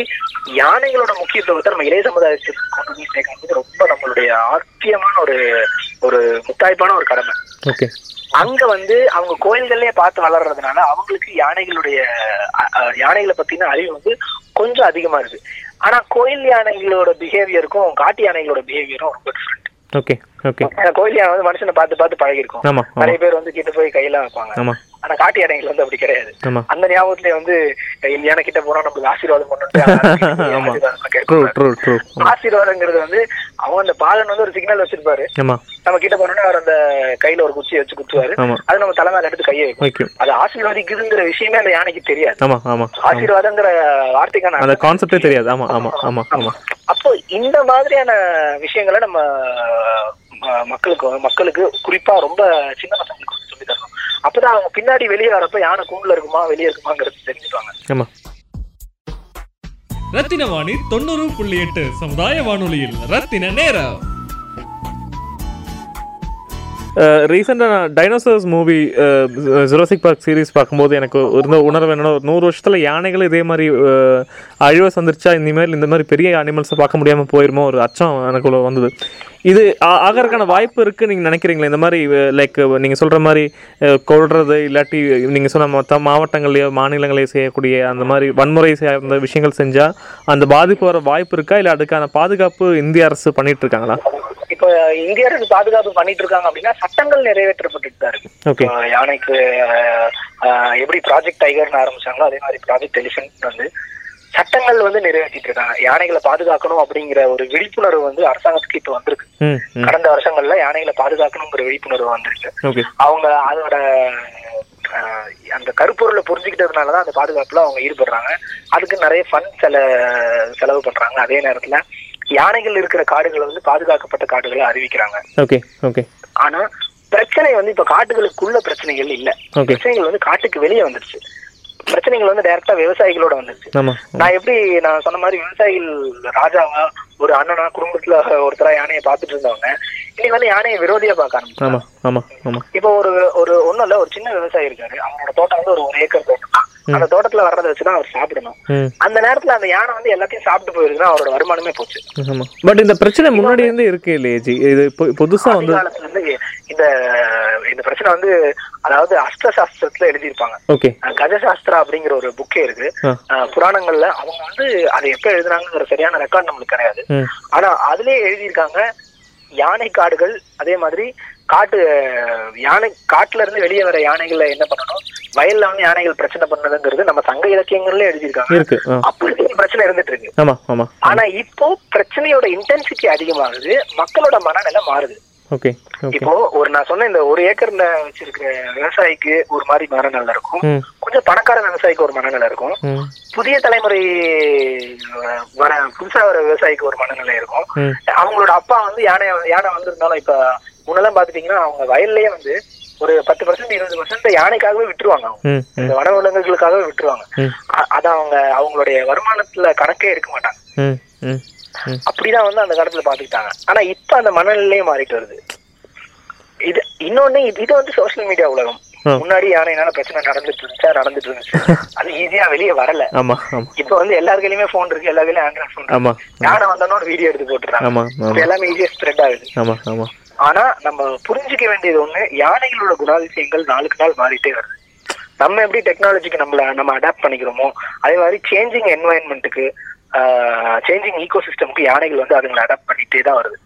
யானைகளோட முக்கியத்துவத்தை நம்ம இளைய சமுதாயத்துக்கு கொண்டு போய் சேர்க்கறது ரொம்ப நம்மளுடைய ஆத்தியமான ஒரு ஒரு முத்தாய்ப்பான ஒரு கடமை. அங்க வந்து அவங்க கோயில்கள்லயே பார்த்து வளர்றதுனால அவங்களுக்கு யானைகளுடைய யானைகளை பத்தின அறிவு வந்து கொஞ்சம் அதிகமா இருக்கு. ஆனா கோயில் யானைகளோட பிஹேவியருக்கும் காட்டு யானைகளோட பிஹேவியரும் ரொம்ப டிஃப்ரெண்ட் ஓகே ஓகே. கோயில் யானை வந்து மனுஷனை பார்த்து பார்த்து பழகிருக்கும். நிறைய பேர் வந்து கிட்ட போய் கையெல்லாம் வைப்பாங்க. ஆனா காட்டு யானைகள் வந்து அப்படி கிடையாது. அந்த ஞாபகத்திலே வந்து யானை கிட்ட போனா நம்மளுக்கு ஆசீர்வாதம் பண்ணிட்டு ஆசீர்வாதங்கிறது வந்து அவன் அந்த பாலன் வந்து ஒரு சிக்னல் வச்சிருப்பாரு. நம்ம கிட்ட போனோம்னா அவர் அந்த கையில ஒரு குச்சியை வச்சு குத்துவாரு. ஆமா. அது நம்ம தலைமையில எடுத்து கையை வைக்கும். அது ஆசீர்வாதிக்குதுங்கிற விஷயமே அந்த யானைக்கு தெரியாது. ஆசீர்வாதங்கிற வார்த்தைக்கான அந்த கான்செப்டே தெரியாது. ஆமாம் ஆமாம் ஆமாம் ஆமாம் அப்போ இந்த மாதிரியான விஷயங்களை நம்ம மக்களுக்கு மக்களுக்கு குறிப்பா ரொம்ப சின்ன பசங்களுக்கு சொல்லி தரணும். அப்பதான் அவங்க பின்னாடி வெளியே வரப்ப யானை கூண்டுல இருக்குமா வெளியே இருக்குமாங்கிறது தெரிஞ்சுப்பாங்க. ரத்தின வாணி தொண்ணூறு புள்ளி எட்டு சமுதாய வானொலியில் ரத்தின நேரம். ரீசெண்டாக நான் dinosaurs movie Jurassic Park series பார்க்கும்போது எனக்கு இருந்த உணர்வு என்னென்னா ஒரு நூறு வருஷத்தில் யானைகள் இதே மாதிரி அஹ், அழிவை சந்திரிச்சா இனிமேல் இந்த மாதிரி பெரிய அனிமல்ஸை பார்க்க முடியாமல் போயிருமோ ஒரு அச்சம் எனக்குள்ள வந்தது. இது ஆ- ஆகறதுக்கான வாய்ப்பு இருக்குது நீங்கள் நினைக்கிறீங்களா? இந்த மாதிரி லைக் நீங்கள் சொல்கிற மாதிரி அஹ், இல்லாட்டி நீங்கள் சொன்ன மொத்த மாவட்டங்கள்லையோ மாநிலங்களையோ செய்யக்கூடிய அந்த மாதிரி வன்முறை சார்ந்த விஷயங்கள் செஞ்சால் அந்த பாதிப்பு வர வாய்ப்பு இருக்கா? இல்லை அதுக்கான பாதுகாப்பு இந்திய அரசு பண்ணிகிட்டு இருக்காங்களா? இப்போ இந்திய அரசு பாதுகாப்பு பண்ணிட்டு இருக்காங்க அப்படின்னா சட்டங்கள் நிறைவேற்றப்பட்டுட்டு தான் இருக்கு யானைக்கு எப்படி ப்ராஜெக்ட் டைகர்னு ஆரம்பிச்சாங்களோ அதே மாதிரி ப்ராஜெக்ட் எலிஃபென்ட் வந்து சட்டங்கள் வந்து நிறைவேற்றிட்டு இருக்காங்க. யானைகளை பாதுகாக்கணும் அப்படிங்கிற ஒரு விழிப்புணர்வு வந்து அரசாங்கத்துக்கு இப்போ வந்திருக்கு. கடந்த வருஷங்கள்ல யானைகளை பாதுகாக்கணுங்கிற விழிப்புணர்வு வந்திருக்கு. அவங்க அதோட அந்த கருப்பொருளை புரிஞ்சுக்கிட்டதுனால தான் அந்த பாதுகாப்புல அவங்க ஈடுபடுறாங்க. அதுக்கு நிறைய ஃபண்ட் செல செலவு பண்றாங்க. அதே நேரத்துல யானைகள் இருக்கிற காடுகளை வந்து பாதுகாக்கப்பட்ட காடுகளை அறிவிக்கிறாங்க. ஓகே ஓகே ஆனா பிரச்சனை வந்து இப்ப காட்டுகளுக்குள்ள பிரச்சனைகள் இல்ல. பிரச்சனைகள் வந்து காட்டுக்கு வெளியே வந்துருச்சு. பிரச்சனைகள் வந்து டைரக்டா விவசாயிகளோட வந்துருச்சு. நான் எப்படி நான் சொன்ன மாதிரி விவசாயிகள் ராஜாவா ஒரு அண்ணனா குடும்பத்துல ஒருத்தரா யானையை பார்த்துட்டு இருந்தவங்க இன்னைக்கு வந்து யானையை விரோதியா பார்க்க ஆரம்பிச்சு இப்போ ஒரு ஒரு ஒண்ணும் இல்ல ஒரு சின்ன விவசாயி இருக்காரு. அவங்களோட தோட்டம் வந்து ஒரு ஒரு ஏக்கர் தோட்டம். தான் அந்த தோட்டத்துல வர்றதை வச்சுதான் அவர் சாப்பிடணும். அந்த நேரத்துல அந்த யானை வந்து எல்லாத்தையும் சாப்பிட்டு போயிருக்குன்னா அவரோட வருமானமே போச்சு. பட் இந்த பிரச்சனை முன்னாடி இருந்தே இருக்கு இல்லையே ஜி. இது புதுசா வந்து இந்த இந்த பிரச்சனை வந்து அதாவது அஸ்திர சாஸ்திரத்துல எழுதியிருப்பாங்க கஜசாஸ்திரா அப்படிங்கிற ஒரு புக்கே இருக்கு. புராணங்கள்ல அவங்க வந்து அதை எப்ப எழுதுனாங்கிற சரியான ரெக்கார்ட் நம்மளுக்கு கிடையாது. ஆனா அதுலயே எழுதியிருக்காங்க யானை காடுகள் அதே மாதிரி காட்டு யானை காட்டுல இருந்து வெளியே வர யானைகளை என்ன பண்ணணும்? வயல்ல வந்து யானைகள் பிரச்சனை பண்ணதுங்கிறது நம்ம சங்க இலக்கியங்கள்ல எழுதியிருக்காங்க. அப்படி பிரச்சனை இருந்துட்டு இருக்கு. ஆனா இப்போ பிரச்சனையோட இன்டென்சிட்டி அதிகமாகுது மக்களோட மனநிலை மாறுது. இப்போ ஒரு நான் சொன்ன இந்த ஒரு ஏக்கர்ல வச்சிருக்கிற விவசாயிக்கு ஒரு மாதிரி மனநிலை இருக்கும். கொஞ்சம் பணக்கார விவசாயிக்கு ஒரு மனநிலை இருக்கும். புதிய தலைமுறை வர புதுசா வர விவசாயிக்கு ஒரு மனநிலை இருக்கும். அவங்களோட அப்பா வந்து யானை யானை வந்திருந்தாலும் இப்ப முன்னெல்லாம் பாத்துட்டீங்கன்னா அவங்க வயல்லயே வந்து ஒரு பத்து பர்சன்ட் இருபது பர்சன்ட் யானைக்காகவே விட்டுருவாங்க அவங்க. இந்த வனவிலங்குகளுக்காகவே விட்டுருவாங்க. ம். அ- அத அவங்க அவங்களுடைய வருமானத்துல கணக்கே எடுக்க மாட்டாங்க. அப்படிதான் வந்து அந்த காலத்துல பாத்துக்கிட்டாங்க ஆனா இப்ப அந்த மனநிலையே மாறிட்டு வருது. இது இன்னொன்னு இது வந்து சோசியல் மீடியா உலகம். முன்னாடி யானைனால பிரச்சனை நடந்துட்டு இருந்துச்சா நடந்துட்டு இருந்துச்சு. அது ஈஸியா வெளியே வரல. இப்ப வந்து எல்லார் கையிலுமே போன் இருக்கு எல்லார் கையிலும் ஆண்ட்ராய்ட் போன் யானை வந்தோன்னு ஒரு வீடியோ எடுத்து போட்டுறாங்க எல்லாமே ஈஸியா ஸ்ப்ரெட் ஆகுது. ஆமா ஆமா. ஆனா நம்ம புரிஞ்சுக்க வேண்டியது ஒண்ணு யானைகளோட குணாதிசயங்கள் நாளுக்கு நாள் மாறிட்டே வருது. நம்ம எப்படி டெக்னாலஜிக்கு நம்மள நம்ம அடாப்ட் பண்ணிக்கிறோமோ அதே மாதிரி சேஞ்சிங் என்வாயன்மெண்ட்டுக்கு சேஞ்சிங் ஈகோ சிஸ்டம்க்கு யானைகள் வந்து அதுங்களை அடாப்ட் பண்ணிட்டே தான் வருது.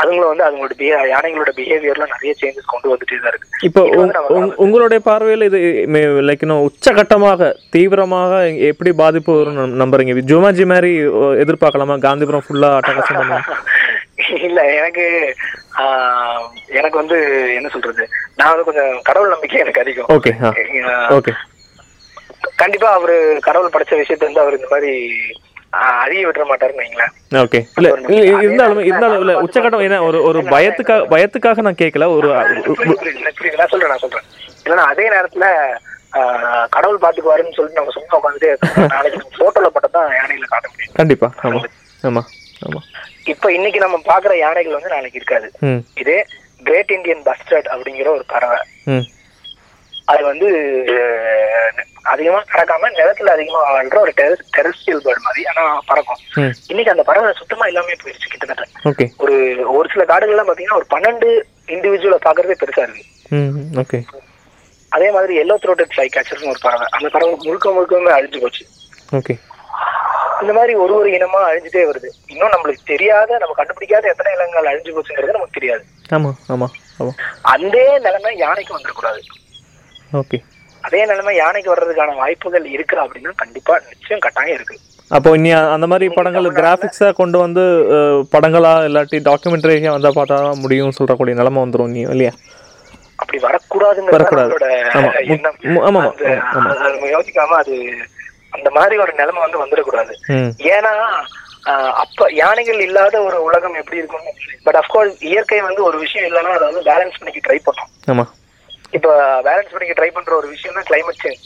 அதுங்களும் வந்து அதுங்களோட யானைகளோட பிஹேவியர்ல நிறைய சேஞ்சஸ் கொண்டு வந்துட்டே தான் இருக்கு. இப்போ உங்களுடைய பார்வையில் இது லைக் இன்னும் உச்சகட்டமாக தீவிரமாக எப்படி பாதிப்பு வரும்னு நம்புறீங்க? ஜுமாஜி மாதிரி எதிர்பார்க்கலாமா? காந்திபுரம் ஃபுல்லா அட்டகாசம் இல்ல எனக்கு எனக்கு வந்து என்ன சொல்றது? நான் வந்து கொஞ்சம் கடவுள் நம்பிக்கை எனக்கு அதிகம். ஓகே ஓகே கண்டிப்பா அவரு கடவுள் படைச்ச விஷயத்த வந்து அவர் இந்த மாதிரி அழிய விட்டுற மாட்டாருன்னு வைங்களேன். ஓகே இல்ல இல்ல, இருந்தாலும் இருந்தாலும் இல்ல உச்சகட்டம் என்ன ஒரு ஒரு பயத்துக்காக பயத்துக்காக நான் கேட்கல ஒரு. நான் சொல்றேன் நான் சொல்றேன். இல்லைன்னா அதே நேரத்துல ஆஹ், கடவுள் பாத்துக்குவாருன்னு சொல்லிட்டு நம்ம சும்மா உட்காந்துட்டே நாளைக்கு போட்டோல பட்டதான் யானைகளை காட்ட முடியும். கண்டிப்பா ஆமா ஆமா ஆமா. இப்ப இன்னைக்கு நம்ம பாக்குற யானைகள் வந்து நாளைக்கு இருக்காது. இதே கிரேட் இந்தியன் பஸ்டர்ட் அப்படிங்கிற ஒரு பறவை. அது வந்து அதிகமா பறக்காம நிலத்துல அதிகமா வாழ்ற ஒரு டெரஸ்டியல் பேர்ட் மாதிரி ஆனா பறக்கும். இன்னைக்கு அந்த பறவை சுத்தமா இல்லாம போயிருச்சு கிட்டத்தட்ட. ஒரு ஒரு சில காடுகள்லாம் பாத்தீங்கன்னா ஒரு பன்னெண்டு இண்டிவிஜுவலை பாக்குறதே பெருசா இருக்கு. அதே மாதிரி எல்லோ த்ரோட்டட் ஃப்ளை கேச்சர்னு ஒரு பறவை. அந்த பறவை முழுக்க முழுக்கவே அழிஞ்சு போச்சு. இந்த மாதிரி ஒரு ஒரு இனமா அழிஞ்சுட்டே வருது. இன்னும் நம்மளுக்கு தெரியாத நம்ம கண்டுபிடிக்காத எத்தனை இனங்கள் அழிஞ்சு போச்சுங்கிறது நமக்கு தெரியாது. ஆமா ஆமா ஆமா. அந்த நிலைமை யானைக்கு வந்துடக்கூடாது. ஓகே. அதே நிலைமை யானைக்கு வர்றதுக்கான வாய்ப்புகள் இருக்கா அப்படின்னா கண்டிப்பா நிச்சயம் கட்டாயம் இருக்கு. அப்போ இனி அந்த மாதிரி படங்கள் கிராஃபிக்ஸாக கொண்டு வந்து படங்களா இல்லாட்டி டாக்குமெண்ட்ரியாக வந்தால் பார்த்தா தான் முடியும் சொல்கிறக்கூடிய நிலைமை வந்துடும் நீ இல்லையா? அப்படி வரக்கூடாதுங்கிறது அந்த- யோசிக்காம அது அந்த மாதிரி ஒரு நிலைமை வந்து வந்துடக்கூடாது. ஏன்னா அப்ப யானைகள் இல்லாத ஒரு உலகம் எப்படி இருக்கும் பட் அஃப்கோர்ஸ் இயற்கை வந்து ஒரு விஷயம் இல்லைன்னா அதை வந்து பேலன்ஸ் பண்ணிக்க ட்ரை பண்ணும் இப்ப பேலன்ஸ் பண்ணிக்க ட்ரை பண்ற ஒரு விஷயம் தான் கிளைமேட் சேஞ்ச்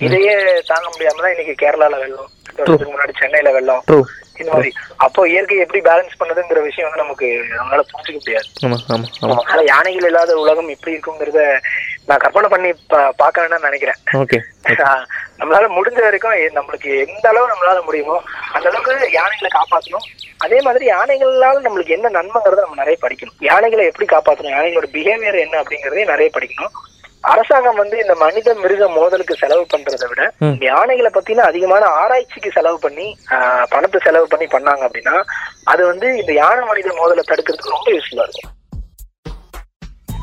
இதையே தாங்க முடியாம தான் இன்னைக்கு கேரளால வெள்ளம் முன்னாடி சென்னையில வெள்ளம் இந்த மாதிரி. அப்போ இயற்கை எப்படி பேலன்ஸ் பண்ணுதுங்கிற விஷயம் வந்து நமக்கு நம்மளால புரிஞ்சுக்க முடியாது. யானைகள் இல்லாத உலகம் எப்படி இருக்குங்கிறத நான் கற்பனை பண்ணி பா- பார்க்க வேண்டாம்னு நினைக்கிறேன். நம்மளால முடிஞ்ச வரைக்கும் நம்மளுக்கு எந்த அளவு நம்மளால முடியுமோ அந்த அளவுக்கு யானைகளை காப்பாற்றணும் அதே மாதிரி யானைகளால நம்மளுக்கு என்ன நன்மைங்கிறத நம்ம நிறைய படிக்கணும். யானைகளை எப்படி காப்பாற்றணும் யானைகளோட பிஹேவியர் என்ன அப்படிங்கறதையும் நிறைய படிக்கணும். அரசாங்கம் வந்து இந்த மனித மிருக மோதலுக்கு செலவு பண்றதை விட. யானைகளை பத்தின அதிகமான ஆராய்ச்சிக்கு செலவு பண்ணி ஆஹ், பணத்தை செலவு பண்ணி பண்ணாங்க அப்படின்னா அது வந்து இந்த யானை மனித மோதலை தடுக்கிறதுக்கு ரொம்ப யூஸ்ஃபுல்லா இருக்கும்.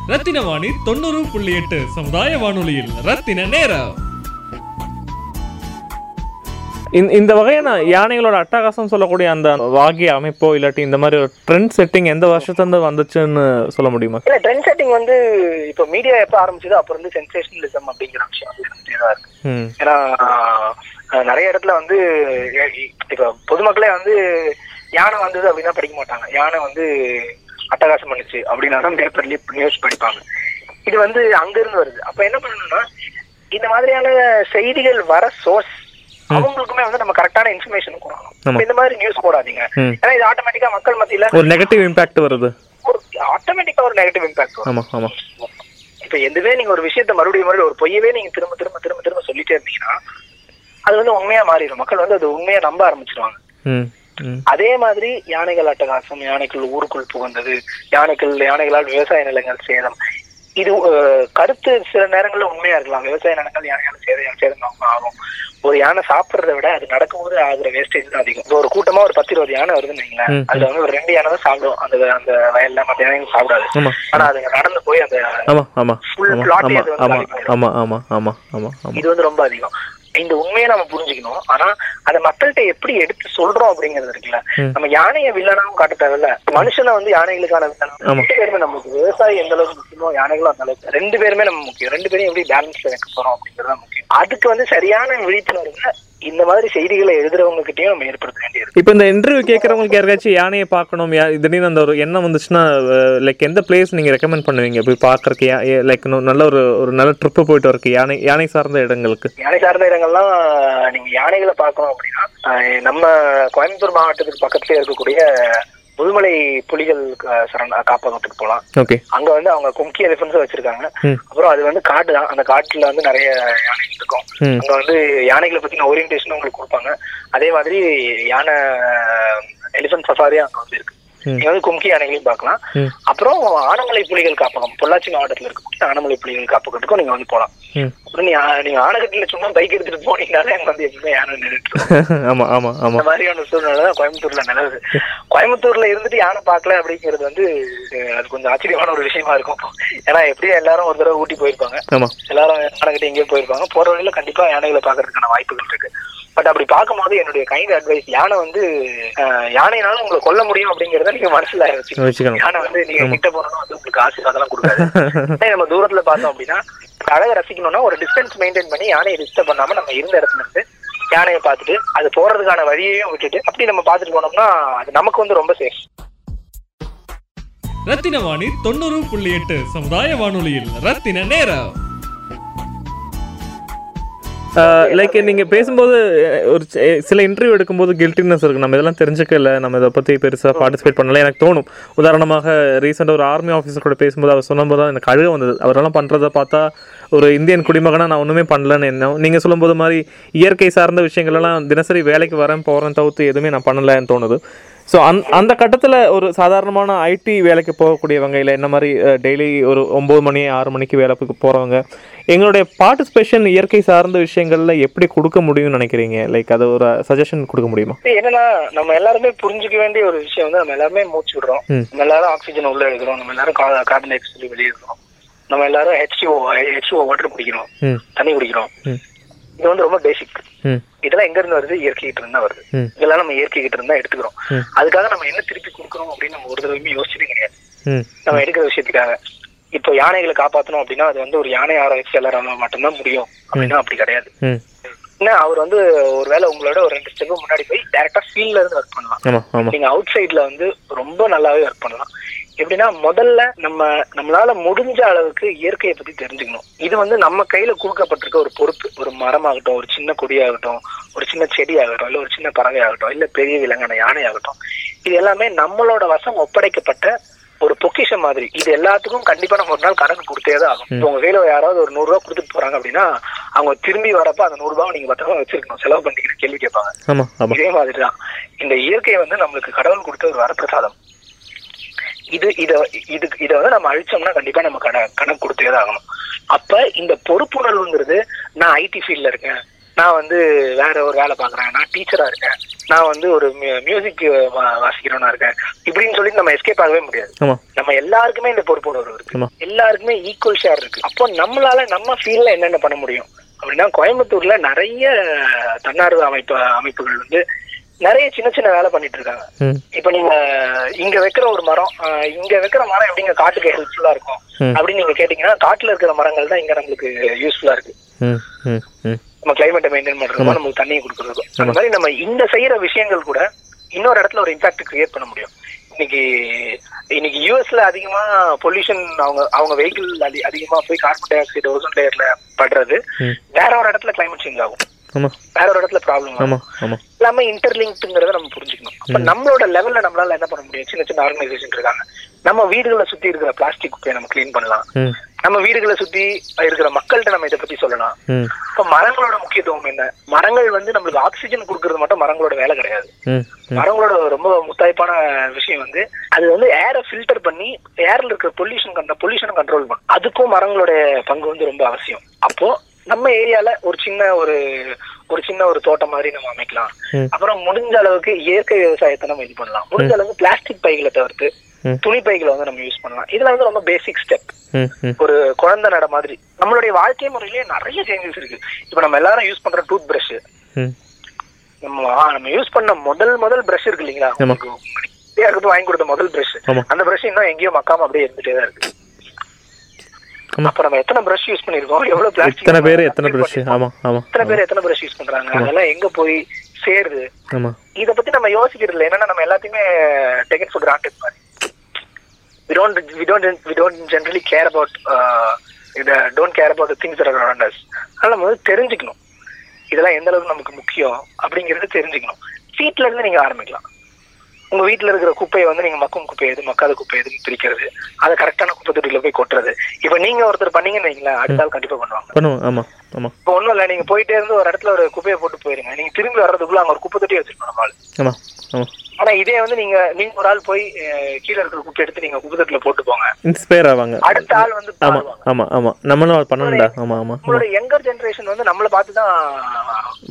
ரத்தின வாணி தொண்ணூறு புள்ளி எட்டு சமுதாய வானொலியில் ரத்தின நேரம். இந்த இந்த வகையான யானைகளோட அட்டகாசம் சொல்லக்கூடிய அந்த வாகிய அமைப்போ இல்லாட்டி இந்த மாதிரி ஒரு ட்ரெண்ட் செட்டிங் எந்த வருஷத்துலேருந்து வந்துச்சுன்னு சொல்ல முடியுமா? இல்ல ட்ரெண்ட் செட்டிங் வந்து இப்போ மீடியா எப்ப ஆரம்பிச்சதோ அப்ப இருந்து சென்சேஷனலிசம் அப்படிங்கிற விஷயம் வந்து தான் இருக்கு. ஏன்னா நிறைய இடத்துல வந்து இப்ப பொதுமக்களே வந்து யானை வந்தது அப்படின்னா படிக்க மாட்டாங்க. யானை வந்து அட்டகாசம் பண்ணுச்சு அப்படின்னா தான் பேப்பர்லயே நியூஸ் படிப்பாங்க. இது வந்து அங்க இருந்து வருது. அப்ப என்ன பண்ணணும்னா இந்த மாதிரியான செய்திகள் வர சோர்ஸ் அவங்களுக்குமே வந்து நம்ம கரெக்டான இன்ஃபர்மேஷன் கொடுக்கணும். இந்த மாதிரி நியூஸ் போடாதீங்க. ஏன்னா இது ஆட்டோமேட்டிக்கா மக்கள் மத்தியில ஒரு நெகட்டிவ் இம்பாக்ட் வருது. ஒரு ஆட்டோமேட்டிக்கா ஒரு நெகட்டிவ் இம்பாக்ட் ஆமா ஆமா. இப்ப எதுவே நீங்க ஒரு விஷயத்த மறுபடியும் மறுபடியும் ஒரு பொய்யவே நீங்க திரும்ப திரும்ப திரும்ப திரும்ப சொல்லிட்டே இருந்தீங்கன்னா அது வந்து உண்மையா மாறிடும். மக்கள் வந்து அது உண்மையா நம்ப ஆரம்பிச்சிருவாங்க. அதே மாதிரி யானைகள் அட்டகாசம் யானைக்குள் ஊருக்குள் புகுந்தது யானைகள் யானைகளால் விவசாய நிலங்கள் சேதம் இது கருத்து சில நேரங்கள்ல உண்மையா இருக்கலாம். விவசாய நிலங்கள் யானைகள் சேதம் சேதம் ஆகும். ஒரு யானை சாப்பிடுறத விட அது நடக்கும்போது ஆகுற வேஸ்டேஜ் தான் அதிகம். இப்போ ஒரு கூட்டமா ஒரு பத்து இருபது யானை வருதுன்னு வைங்களேன். அதுல வந்து ஒரு ரெண்டு யானை தான் சாப்பிடும். அந்த அந்த வயல்ல மத்த யானைகள் சாப்பிடாது. ஆனா அது நடந்து போய் அந்த ஆமா ஆமா. இது வந்து ரொம்ப அதிகம். இந்த உண்மையை நம்ம புரிஞ்சுக்கணும். ஆனா அதை மக்கள்கிட்ட எப்படி எடுத்து சொல்றோம் அப்படிங்கிறது இருக்குல்ல. நம்ம யானையை வில்லனாவும் காட்ட தேவையில்ல. மனுஷனை வந்து யானைகளுக்கான. ரெண்டு பேருமே நமக்கு விவசாயி எந்த அளவுக்கு முக்கியமோ யானைகளும் அந்த அளவுக்கு. ரெண்டு பேருமே நம்ம முக்கியம். ரெண்டு பேரும் எப்படி பேலன்ஸ்ல வைக்க போறோம் அப்படிங்கிறது முக்கியம். அதுக்கு வந்து சரியான விழிப்புணர்வுல இந்த மாதிரி செய்திகளை எழுதுறவங்க கிட்டயும் நம்ம ஏற்படுத்த வேண்டியது இப்போ இந்த இன்டர்வியூ கேட்குறவங்களுக்கு யாருக்காச்சும் யானையை பார்க்கணும் யா திடீர்னு அந்த ஒரு எண்ணம் வந்துச்சுன்னா லைக் எந்த பிளேஸ் நீங்கள் ரெக்கமெண்ட் பண்ணுவீங்க? போய் பார்க்கறக்கு லைக் நல்ல ஒரு ஒரு நல்ல ட்ரிப்பு போயிட்டு வரக்கு யானை யானை சார்ந்த இடங்களுக்கு. யானை சார்ந்த இடங்கள்லாம் நீங்க யானைகளை பார்க்கணும் அப்படின்னா நம்ம கோயம்புத்தூர் மாவட்டத்துக்கு பக்கத்துல இருக்கக்கூடிய முதுமலை புலிகள் சரண காப்பகத்துக்கு போகலாம் ஓகே அங்க வந்து அவங்க கும்கி எலிஃபன்ஸ் வச்சிருக்காங்க. அப்புறம் அது வந்து காடு தான் அந்த காட்டுல வந்து நிறைய யானைகள் இருக்கும். அங்க வந்து யானைகளை பத்தின ஓரியன்டேஷன் உங்களுக்கு கொடுப்பாங்க அதே மாதிரி யானை எலிஃபன்ட் சஃபாரியும் அங்க வந்து இருக்கு. நீங்க வந்து கும்கி யானைகளையும் பார்க்கலாம். அப்புறம் ஆனமலை புலிகள் காப்பகம். பொள்ளாச்சி மாவட்டத்துல இருக்கக்கூடிய ஆனமலை புலிகள் காப்பகத்துக்கும் நீங்க வந்து போகலாம் அப்புறம் நீங்க நீங்க ஆனகட்டில சும்மா பைக் எடுத்துட்டு போனீங்கனாலே அங்க வந்து எப்பவுமே யானை நின்றுட்டு. ஆமா ஆமா ஆமா. இந்த மாதிரியான சூழ்நிலை தான் கோயம்புத்தூர்ல நிலவுது. கோயம்புத்தூர்ல இருந்துட்டு யானை பார்க்கல அப்படிங்கிறது வந்து அது கொஞ்சம் ஆச்சரியமான ஒரு விஷயமா இருக்கும். ஏன்னா எப்படியும் எல்லாரும் ஒரு தடவை ஊட்டி போயிருப்பாங்க. எல்லாரும் யானைகிட்ட எங்கேயோ போயிருப்பாங்க. போற வழியில கண்டிப்பா யானைகளை பாக்குறதுக்கான வாய்ப்புகள் இருக்கு. பட் அப்படி பார்க்கும்போது என்னுடைய கைண்ட் அட்வைஸ் யானை வந்து யானைனால உங்களை கொல்ல முடியும் அப்படிங்கறத நீங்க மனசுல வச்சுக்கணும். யானை வந்து நீங்க. கிட்ட போறோம்னா வந்து உங்களுக்கு ஆசீர்வாதம் கொடுக்காது நம்ம தூரத்துல பார்த்தோம் அப்படின்னா அழகை ரசிக்கணும்னா ஒரு டிஸ்டன்ஸ் மெயின்டைன் பண்ணி யானையை டிஸ்டர்ப் பண்ணாம நம்ம இருந்த இடத்துல இருந்து யானையை பார்த்துட்டு அது போறதுக்கான வழியையும் விட்டுட்டு அப்படி நம்ம பார்த்துட்டு போனோம்னா அது நமக்கு வந்து ரொம்ப சேஃப் ரத்தின வாணி தொண்ணூறு புள்ளி எட்டு சமுதாய வானொலியில் ரத்தின நேரம் லைக் நீங்க பேசும்போது ஒரு சில இன்டர்வியூ எடுக்கும்போது கில்ட்டினஸ் இருக்கு. நம்ம இதெல்லாம் தெரிஞ்சுக்கல. நம்ம இதை பத்தி பெருசா பார்ட்டிசிபேட் பண்ணல. எனக்கு தோணும். உதாரணமாக ரீசெண்டாக ஒரு ஆர்மி ஆஃபீஸர் கூட பேசும்போது அவர் சொன்னபோது தான் எனக்கு அழுக வந்தது. அவரெல்லாம் பண்றதை பார்த்தா ஒரு இந்தியன் குடிமகனா நான் ஒண்ணுமே பண்ணலன்னு என்ன நீங்க சொல்லும்போது மாதிரி இயற்கை சார்ந்த விஷயங்கள் எல்லாம் தினசரி வேலைக்கு வரேன் போறேன் தவிர்த்து எதுவுமே நான் பண்ணலன்னு தோணுது. ஸோ அந் அந்த கட்டத்தில் ஒரு சாதாரணமான ஐடி வேலைக்கு போகக்கூடியவங்க இல்லை என்ன மாதிரி டெய்லி ஒரு ஒம்பது மணி ஆறு மணிக்கு வேலைக்கு போகிறவங்க எங்களுடைய பார்ட்டிசிபேஷன் இயற்கை சார்ந்த விஷயங்கள்ல எப்படி கொடுக்க முடியும்னு நினைக்கிறீங்க? லைக் அது ஒரு சஜஷன் கொடுக்க முடியுமா? என்னன்னா நம்ம எல்லாருமே புரிஞ்சுக்க வேண்டிய ஒரு விஷயம் வந்து நம்ம எல்லாருமே மூச்சு விடுறோம். நம்ம எல்லாரும் ஆக்சிஜன் உள்ள எடுக்கிறோம் நம்ம எல்லாரும் கார்பன் டை ஆக்சைடு வெளியே எடுக்கிறோம் நம்ம எல்லாரும் ஹெச்ஓ ஹெச்ஓ வாட்டர் குடிக்கிறோம். தண்ணி குடிக்கிறோம். இது வந்து ரொம்ப பேசிக் இதெல்லாம் எங்க இருந்து வருது? இயற்கை கிட்ட இருந்தா வருது. இதெல்லாம் நம்ம இயற்கை கிட்ட இருந்தா எடுத்துக்கிறோம். அதுக்காக நம்ம என்ன திருப்பி கொடுக்குறோம் அப்படின்னு நம்ம ஒரு தடவையுமே யோசிச்சதே கிடையாது. நம்ம எடுக்கிற விஷயத்துக்காக. இப்போ யானைகளை காப்பாத்தணும் அப்படின்னா அது வந்து ஒரு யானை ஆராய்ச்சியாளரால மட்டும்தான் முடியும். அப்படின்னா அப்படி கிடையாது. ம். ஏன்னா அவர் வந்து ஒருவேளை உங்களோட ஒரு ரெண்டு ஸ்டெப் முன்னாடி போய் டேரக்டா ஃபீல்ட்ல இருந்து ஒர்க் பண்ணலாம். நீங்க அவுட் சைட்ல வந்து ரொம்ப நல்லாவே ஒர்க் பண்ணலாம். எப்படின்னா முதல்ல நம்ம நம்மளால முடிஞ்ச அளவுக்கு இயற்கையை பத்தி தெரிஞ்சுக்கணும். இது வந்து நம்ம கையில கொடுக்கப்பட்டிருக்க ஒரு பொறுப்பு. ஒரு மரமாகட்டும் ஒரு சின்ன கொடியாகட்டும் ஒரு சின்ன செடி ஆகட்டும் இல்ல ஒரு சின்ன பறவை ஆகட்டும் இல்ல பெரிய விலங்கான யானை ஆகட்டும் இது எல்லாமே நம்மளோட வசம் ஒப்படைக்கப்பட்ட ஒரு பொக்கிஷம் மாதிரி. இது எல்லாத்துக்கும் கண்டிப்பா நம்ம ஒரு நாள் கணக்கு கொடுத்தே தான் ஆகும் இப்போ உங்க கையில யாராவது ஒரு நூறு ரூபா கொடுத்துட்டு போறாங்க அப்படின்னா அவங்க திரும்பி வரப்ப அந்த நூறு ரூபாய் நீங்க பத்திரமா வச்சிருக்கணும். செலவு பண்ணிக்கிற கேள்வி கேட்பாங்க. இதே மாதிரிதான். இந்த இயற்கை வந்து நம்மளுக்கு கடவுள் கொடுத்த ஒரு வரப்பிரசாதம். இது இத இது இத வந்து நம்ம அழிச்சோம்னா கண்டிப்பா நம்ம கண கணக்கு கொடுத்தே தான் ஆகணும். அப்ப இந்த பொறுப்புணர்வுங்கிறது நான் ஐடி ஃபீல்ட்ல இருக்கேன். நான் வந்து வேற ஒரு வேலை பாக்குறேன் நான் டீச்சரா இருக்கேன். நான் வந்து ஒரு மியூசிக் வாசிக்கிறவனா இருக்கேன். இப்படின்னு சொல்லி நம்ம எஸ்கேப் ஆகவே முடியாது. நம்ம எல்லாருக்குமே இந்த பொறுப்புணர்வு இருக்கு. எல்லாருக்குமே ஈக்குவல் ஷேர் இருக்கு. அப்போ நம்மளால நம்ம ஃபீல்ட்ல என்னென்ன பண்ண முடியும்? அப்படின்னா கோயம்புத்தூர்ல நிறைய தன்னார்வ அமைப்பு அமைப்புகள் வந்து நிறைய சின்ன சின்ன வேலை பண்ணிட்டு இருக்காங்க. இப்ப நீங்க இங்க வைக்கிற ஒரு மரம் இங்க வைக்கிற மரம் எப்படிங்க காட்டுக்கு ஹெல்ப்ஃபுல்லா இருக்கும். அப்படின்னு நீங்க கேட்டீங்கன்னா காட்டுல இருக்கிற மரங்கள் தான் இங்க நம்மளுக்கு யூஸ்ஃபுல்லா இருக்கு. நம்ம கிளைமேட்டை மெயின்டைன் பண்றதுக்கும். நமக்கு தண்ணியை கொடுக்கறதுக்கும். அந்த மாதிரி நம்ம இந்த செய்யற விஷயங்கள் கூட இன்னொரு இடத்துல ஒரு இம்பாக்ட் கிரியேட் பண்ண முடியும். இன்னைக்கு இன்னைக்கு யூஎஸ்ல அதிகமா பொல்யூஷன் அவங்க அவங்க வெஹிக்கிள் அதிகமா போய் கார்பன் டை ஆக்சைடு ஓசோன் லேயர்ல படுறது. வேற ஒரு இடத்துல கிளைமேட் சேஞ்ச் ஆகும். வேற ஒரு இடத்துல ப்ராப்ளம் எல்லாமே இன்டர்லிங்க்ங்கிறத நம்ம புரிஞ்சுக்கணும். அப்ப நம்மளோட லெவல்ல நம்மளால என்ன பண்ண முடியும்? சின்ன சின்ன ஆர்கனைசேஷன் இருக்காங்க. நம்ம வீடுகளை சுத்தி இருக்கிற பிளாஸ்டிக் குப்பையை நம்ம க்ளீன் பண்ணலாம். நம்ம வீடுகளை சுத்தி இருக்கிற மக்கள்கிட்ட நம்ம இதை பத்தி சொல்லலாம். இப்ப மரங்களோட முக்கியத்துவம் என்ன? மரங்கள் வந்து நம்மளுக்கு ஆக்சிஜன் கொடுக்கறது மட்டும் மரங்களோட வேலை கிடையாது. மரங்களோட ரொம்ப முத்தாய்ப்பான விஷயம் வந்து அது வந்து ஏரை ஃபில்டர் பண்ணி ஏர்ல இருக்கிற பொல்யூஷன் பொல்யூஷனை கண்ட்ரோல் பண்ணும் அதுக்கும் மரங்களோட பங்கு வந்து ரொம்ப அவசியம். அப்போ நம்ம ஏரியால ஒரு சின்ன ஒரு ஒரு சின்ன ஒரு தோட்டம் மாதிரி நம்ம அமைக்கலாம். அப்புறம் முடிஞ்ச அளவுக்கு இயற்கை விவசாயத்தை நம்ம இது பண்ணலாம். முடிஞ்ச அளவுக்கு பிளாஸ்டிக் பைகளை தவிர்த்து. துணி பைகளை வந்து நம்ம யூஸ் பண்ணலாம். இதுல வந்து ரொம்ப பேசிக் ஸ்டெப் ஒரு குழந்தை நட மாதிரி. நம்மளுடைய வாழ்க்கை முறையிலேயே நிறைய சேஞ்சஸ் இருக்கு. இப்ப நம்ம எல்லாரும் யூஸ் பண்ற டூத் பிரஷ் நம்ம நம்ம யூஸ் பண்ண முதல் முதல் பிரஷ் இருக்கு இல்லைங்களா? வாங்கி கொடுத்த முதல் பிரஷ். அந்த பிரஷ் இன்னும் எங்கேயோ மக்காம அப்படியே இருந்துட்டே தான் இருக்கு. அப்ப நம்ம எத்தனை பிரஷ் யூஸ் பண்ணிருக்கோம் எவ்வளவு பிளாஸ்டிக் எத்தனை பேர் எத்தனை பிரஷ் ஆமா ஆமா எத்தனை பேர் எத்தனை பிரஷ் யூஸ் பண்றாங்க? அதெல்லாம் எங்க போய் சேருது? ஆமா. இத பத்தி நம்ம யோசிக்கிறது இல்லை. என்னன்னா நம்ம எல்லாத்தையுமே டேக்கன் ஃபார் கிராண்டட் மாதிரி. We don't we don't we don't generally care about uh, இத don't care about the things that are around us. அதனால நம்ம வந்து தெரிஞ்சுக்கணும். இதெல்லாம் எந்த அளவுக்கு நமக்கு முக்கியம் அப்படிங்கறது தெரிஞ்சுக்கணும். வீட்ல இருந்து நீங்க ஆரம்பிக்கலாம். உங்க வீட்ல இருக்கிற குப்பையை வந்து நீங்க மக்கும் குப்பை எது? மக்காத குப்பை எதுன்னு பிரிக்கிறது. அதை கரெக்டான குப்பை தொட்டில போய் கொட்டுறது. இப்ப நீங்க ஒருத்தர் பண்ணீங்கன்னு வைங்களேன் அடுத்த ஆள் கண்டிப்பா பண்ணுவாங்க. இப்போ ஒண்ணும் இல்ல நீங்க போயிட்டே இருந்து ஒரு இடத்துல ஒரு குப்பையை போட்டு போயிருங்க. நீங்க திரும்பி வர்றதுக்குள்ள அங்க ஒரு குப்பை தொட்டி வச்சிருக்கணும் நம்ம ஆனா இதே வந்து நீங்க நீங்க ஒரு ஆள் போய் கீழே இருக்கிற குப்பை எடுத்து நீங்க குப்பை தொட்டில போட்டு போங்க இன்ஸ்பயர் ஆவாங்க. அடுத்த ஆள் வந்து ஆமா ஆமா ஆமா. நம்மளும் பண்ணணும்டா. ஆமா ஆமா உங்களோட யங்கர் ஜெனரேஷன் வந்து நம்மள பார்த்து தான்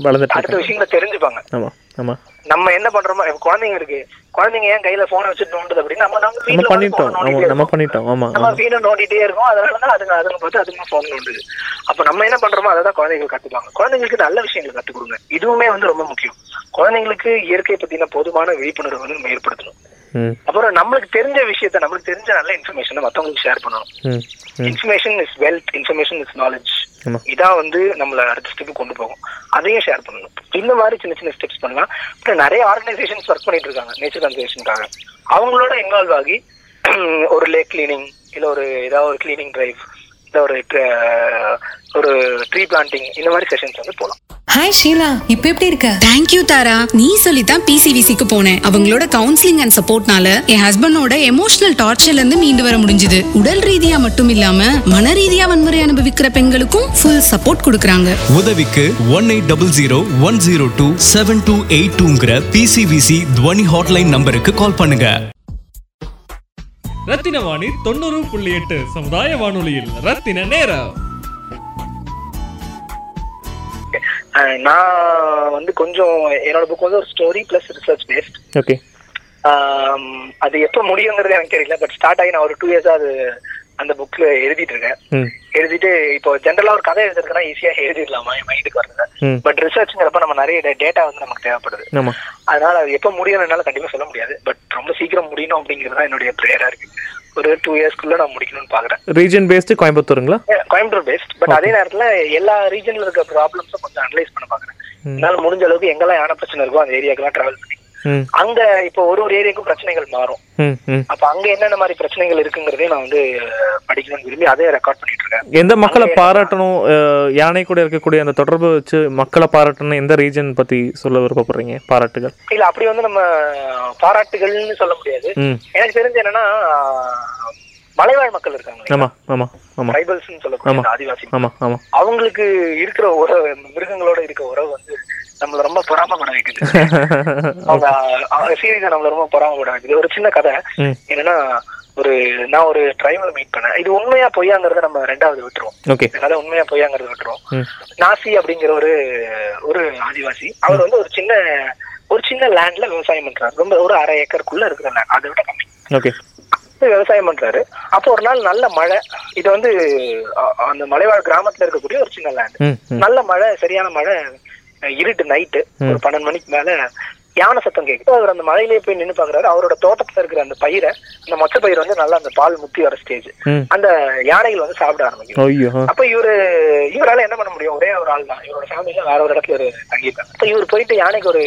வளர்ந்துட்டு அடுத்த விஷயங்களை தெரிஞ்சுப்பாங்க. ஆமா ஆமா. நம்ம என்ன பண்றோமோ குழந்தைங்க இருக்கு குழந்தைங்க ஏன் கையில போன் வச்சுட்டு நோண்டுது அப்படின்னு நம்ம நம்ம வீட்டுல பண்ணிட்டோம். நம்ம. பண்ணிட்டோம். ஆமா நம்ம வீணை நோண்டிட்டே இருக்கோம். அதனாலதான் அதுங்க அதுங்க பார்த்து அதுங்க போன் நோண்டுது. அப்ப நம்ம என்ன பண்றோமோ அதை தான் குழந்தைகள் கத்துப்பாங்க. குழந்தைங்களுக்கு நல்ல விஷயங்களை கத்துக் கொடுங்க. இதுவுமே வந்து ரொம்ப முக்கியம். குழந்தைங்களுக்கு இயற்கை பத்தின போதுமான விழிப்புணர்வு வந்து நம்ம ஏற்படுத்தணும். அப்புறம் நம்மளுக்கு தெரிஞ்ச விஷயத்த நம்மளுக்கு தெரிஞ்ச நல்ல இன்ஃபர்மேஷனை மத்தவங்களுக்கு ஷேர் பண்ணணும். Information is wealth information is knowledge இதான் வந்து நம்மள அடுத்த ஸ்டெப் கொண்டு போகும். அதையும் ஷேர் பண்ணணும். இந்த மாதிரி சின்ன சின்ன ஸ்டெப்ஸ் பண்ணலாம். அப்புறம் நிறைய ஆர்கனைசேஷன்ஸ் ஒர்க் பண்ணிட்டு இருக்காங்க நேச்சர் கன்சர்வேஷனுக்காக அவங்களோட இன்வால்வ் ஆகி ஒரு லேக் கிளீனிங் இல்ல ஒரு ஏதாவது ஒரு கிளீனிங் டிரைவ் ஒரு ஒரு ட்ரீ பிளான்டிங் இந்த மாதிரி செஷன்ஸ் வந்து போகலாம் ஹாய் ஷீலா இப்ப எப்படி இருக்க? தேங்க்யூ தாரா நீ சொல்லித்தான் பிசிவிசிக்கு போனேன். அவங்களோட கவுன்சிலிங் அண்ட் சப்போர்ட்னால என் ஹஸ்பண்டோட எமோஷனல் டார்ச்சர்ல இருந்து மீண்டு வர முடிஞ்சது. உடல் ரீதியா மட்டும் இல்லாம மன ரீதியா வன்முறை அனுபவிக்கிற பெண்களுக்கும் ஃபுல் சப்போர்ட் கொடுக்கறாங்க. உதவிக்கு one eight double zero one zero two seven two eight டூங்கிற PCVC துவனி ஹாட்லைன் நம்பருக்கு கால் பண்ணுங்க. ரத்தின வாணி தொண்ணூறு புள்ளி எட்டு சமுதாய வானொலியில். ரத்தின நேரம். அஹ் நான் வந்து கொஞ்சம் என்னோட புக் வந்து ஒரு story plus research based okay அது எப்போ முடியுங்கிறது எனக்கு தெரியல பட் ஸ்டார்ட் ஆகி நான் ஒரு டூ இயர்ஸா அது அந்த புக்ல எழுதிட்டு இருக்கேன் எழுதிட்டு இப்போ ஜென்ரலா ஒரு கதை எழுதுறதுனா ஈஸியா எழுதிடலாமா? என் மைண்டுக்கு வருது பட் ரிசர்ச்ங்கிறப்ப நம்ம நிறைய டேட்டா வந்து நமக்கு தேவைப்படுது. அதனால அது எப்போ முடியும் என்னால கண்டிப்பா சொல்ல முடியாது. பட் ரொம்ப சீக்கிரம் முடியணும் அப்படிங்கிறது என்னுடைய ப்ரேயரா இருக்கு. ஒரு டூ இயர்ஸ்க்குள்ள நான் முடிக்கணும்னு பாக்குறேன். ரீஜன் பேஸ்டு கோயம்புத்தூருங்களா? கோயம்புத்தூர் பேஸ்ட் பட் அதே நேரத்துல எல்லா ரீஜன்ல இருக்க ப்ராப்ளம்ஸும் கொஞ்சம் அனலைஸ் பண்ண பாக்குறேன். என்னால முடிஞ்ச அளவுக்கு எங்கெல்லாம் யானை பிரச்சனை இருக்கோ அந்த ஏரியாக்கெல்லாம் டிராவல் பண்ணி அங்க இப்போ ஒரு ஒரு ஏரியாக்கும் பிரச்சனைகள் மாறும். அப்ப அங்க என்னென்ன மாதிரி பிரச்சனைகள் இருக்குங்கிறதையும் நான் வந்து படிக்கணும்னு விரும்பி அதே ரெக்கார்ட் பண்ணிட்டு இருக்கேன். எந்த மக்களை பாராட்டணும்? யானை கூட இருக்கக்கூடிய அந்த தொடர்பு வச்சு மக்களை பாராட்டணும் எந்த ரீஜன் பத்தி சொல்ல விருப்பப்படுறீங்க? பாராட்டுகள். இல்ல அப்படி வந்து நம்ம பாராட்டுகள்னு சொல்ல முடியாது. எனக்கு தெரிஞ்சு என்னன்னா மலைவாழ் மக்கள் இருக்காங்க ஆமா ஆமா ஆமா. ட்ரைபல்ஸ்னு சொல்லக்கூடிய ஆதிவாசி ஆமா ஆமா. அவங்களுக்கு இருக்கிற உறவு மிருகங்களோட இருக்க உறவு வந்து நம்மள ரொம்ப பொறாமப்பட வைக்குது. அவங்க சீரியஸா நம்மள ரொம்ப பொறாமப்பட வைக்குது. ஒரு சின்ன கதை. என்னன்னா ஒரு நான் ஒரு டிரைவரை மீட் பண்ணேன். இது உண்மையா பொய்யாங்கிறத நம்ம ரெண்டாவது விட்டுருவோம். கதை உண்மையா பொய்யாங்கிறத விட்டுருவோம். நாசி அப்படிங்கிற ஒரு ஒரு ஆதிவாசி அவர் வந்து ஒரு சின்ன ஒரு சின்ன லேண்ட்ல விவசாயம் பண்றாரு. ரொம்ப ஒரு அரை ஏக்கருக்குள்ள இருக்கிற லேண்ட் அதை விட கம்மி. ஓகே. விவசாயம் பண்றாரு. அப்போ ஒரு நாள் நல்ல மழை. இது வந்து அந்த மலைவாழ் கிராமத்துல இருக்கக்கூடிய ஒரு சின்ன லேண்ட் நல்ல மழை சரியான மழை இருட்டு நைட்டு. ஒரு பன்னெண்டு மணிக்கு மேல யானை சத்தம் கேக்குது. அவர் அந்த மலையிலேயே போய் நின்னு பாக்குறாரு. அவரோட தோட்டத்துல இருக்கிற அந்த பயிரை அந்த மொச்ச பயிர் வந்து நல்லா அந்த பால் முத்தி வர ஸ்டேஜ் அந்த யானைகள் வந்து சாப்பிட ஆரம்பிக்கும். அப்ப இவரு இவரால என்ன பண்ண முடியும்? ஒரே ஒரு ஆள் தான் இவரோட ஃபேமிலில வேற ஒரு இடத்துல ஒரு தங்கியிருக்காங்க அப்ப இவர் போயிட்டு யானைக்கு ஒரு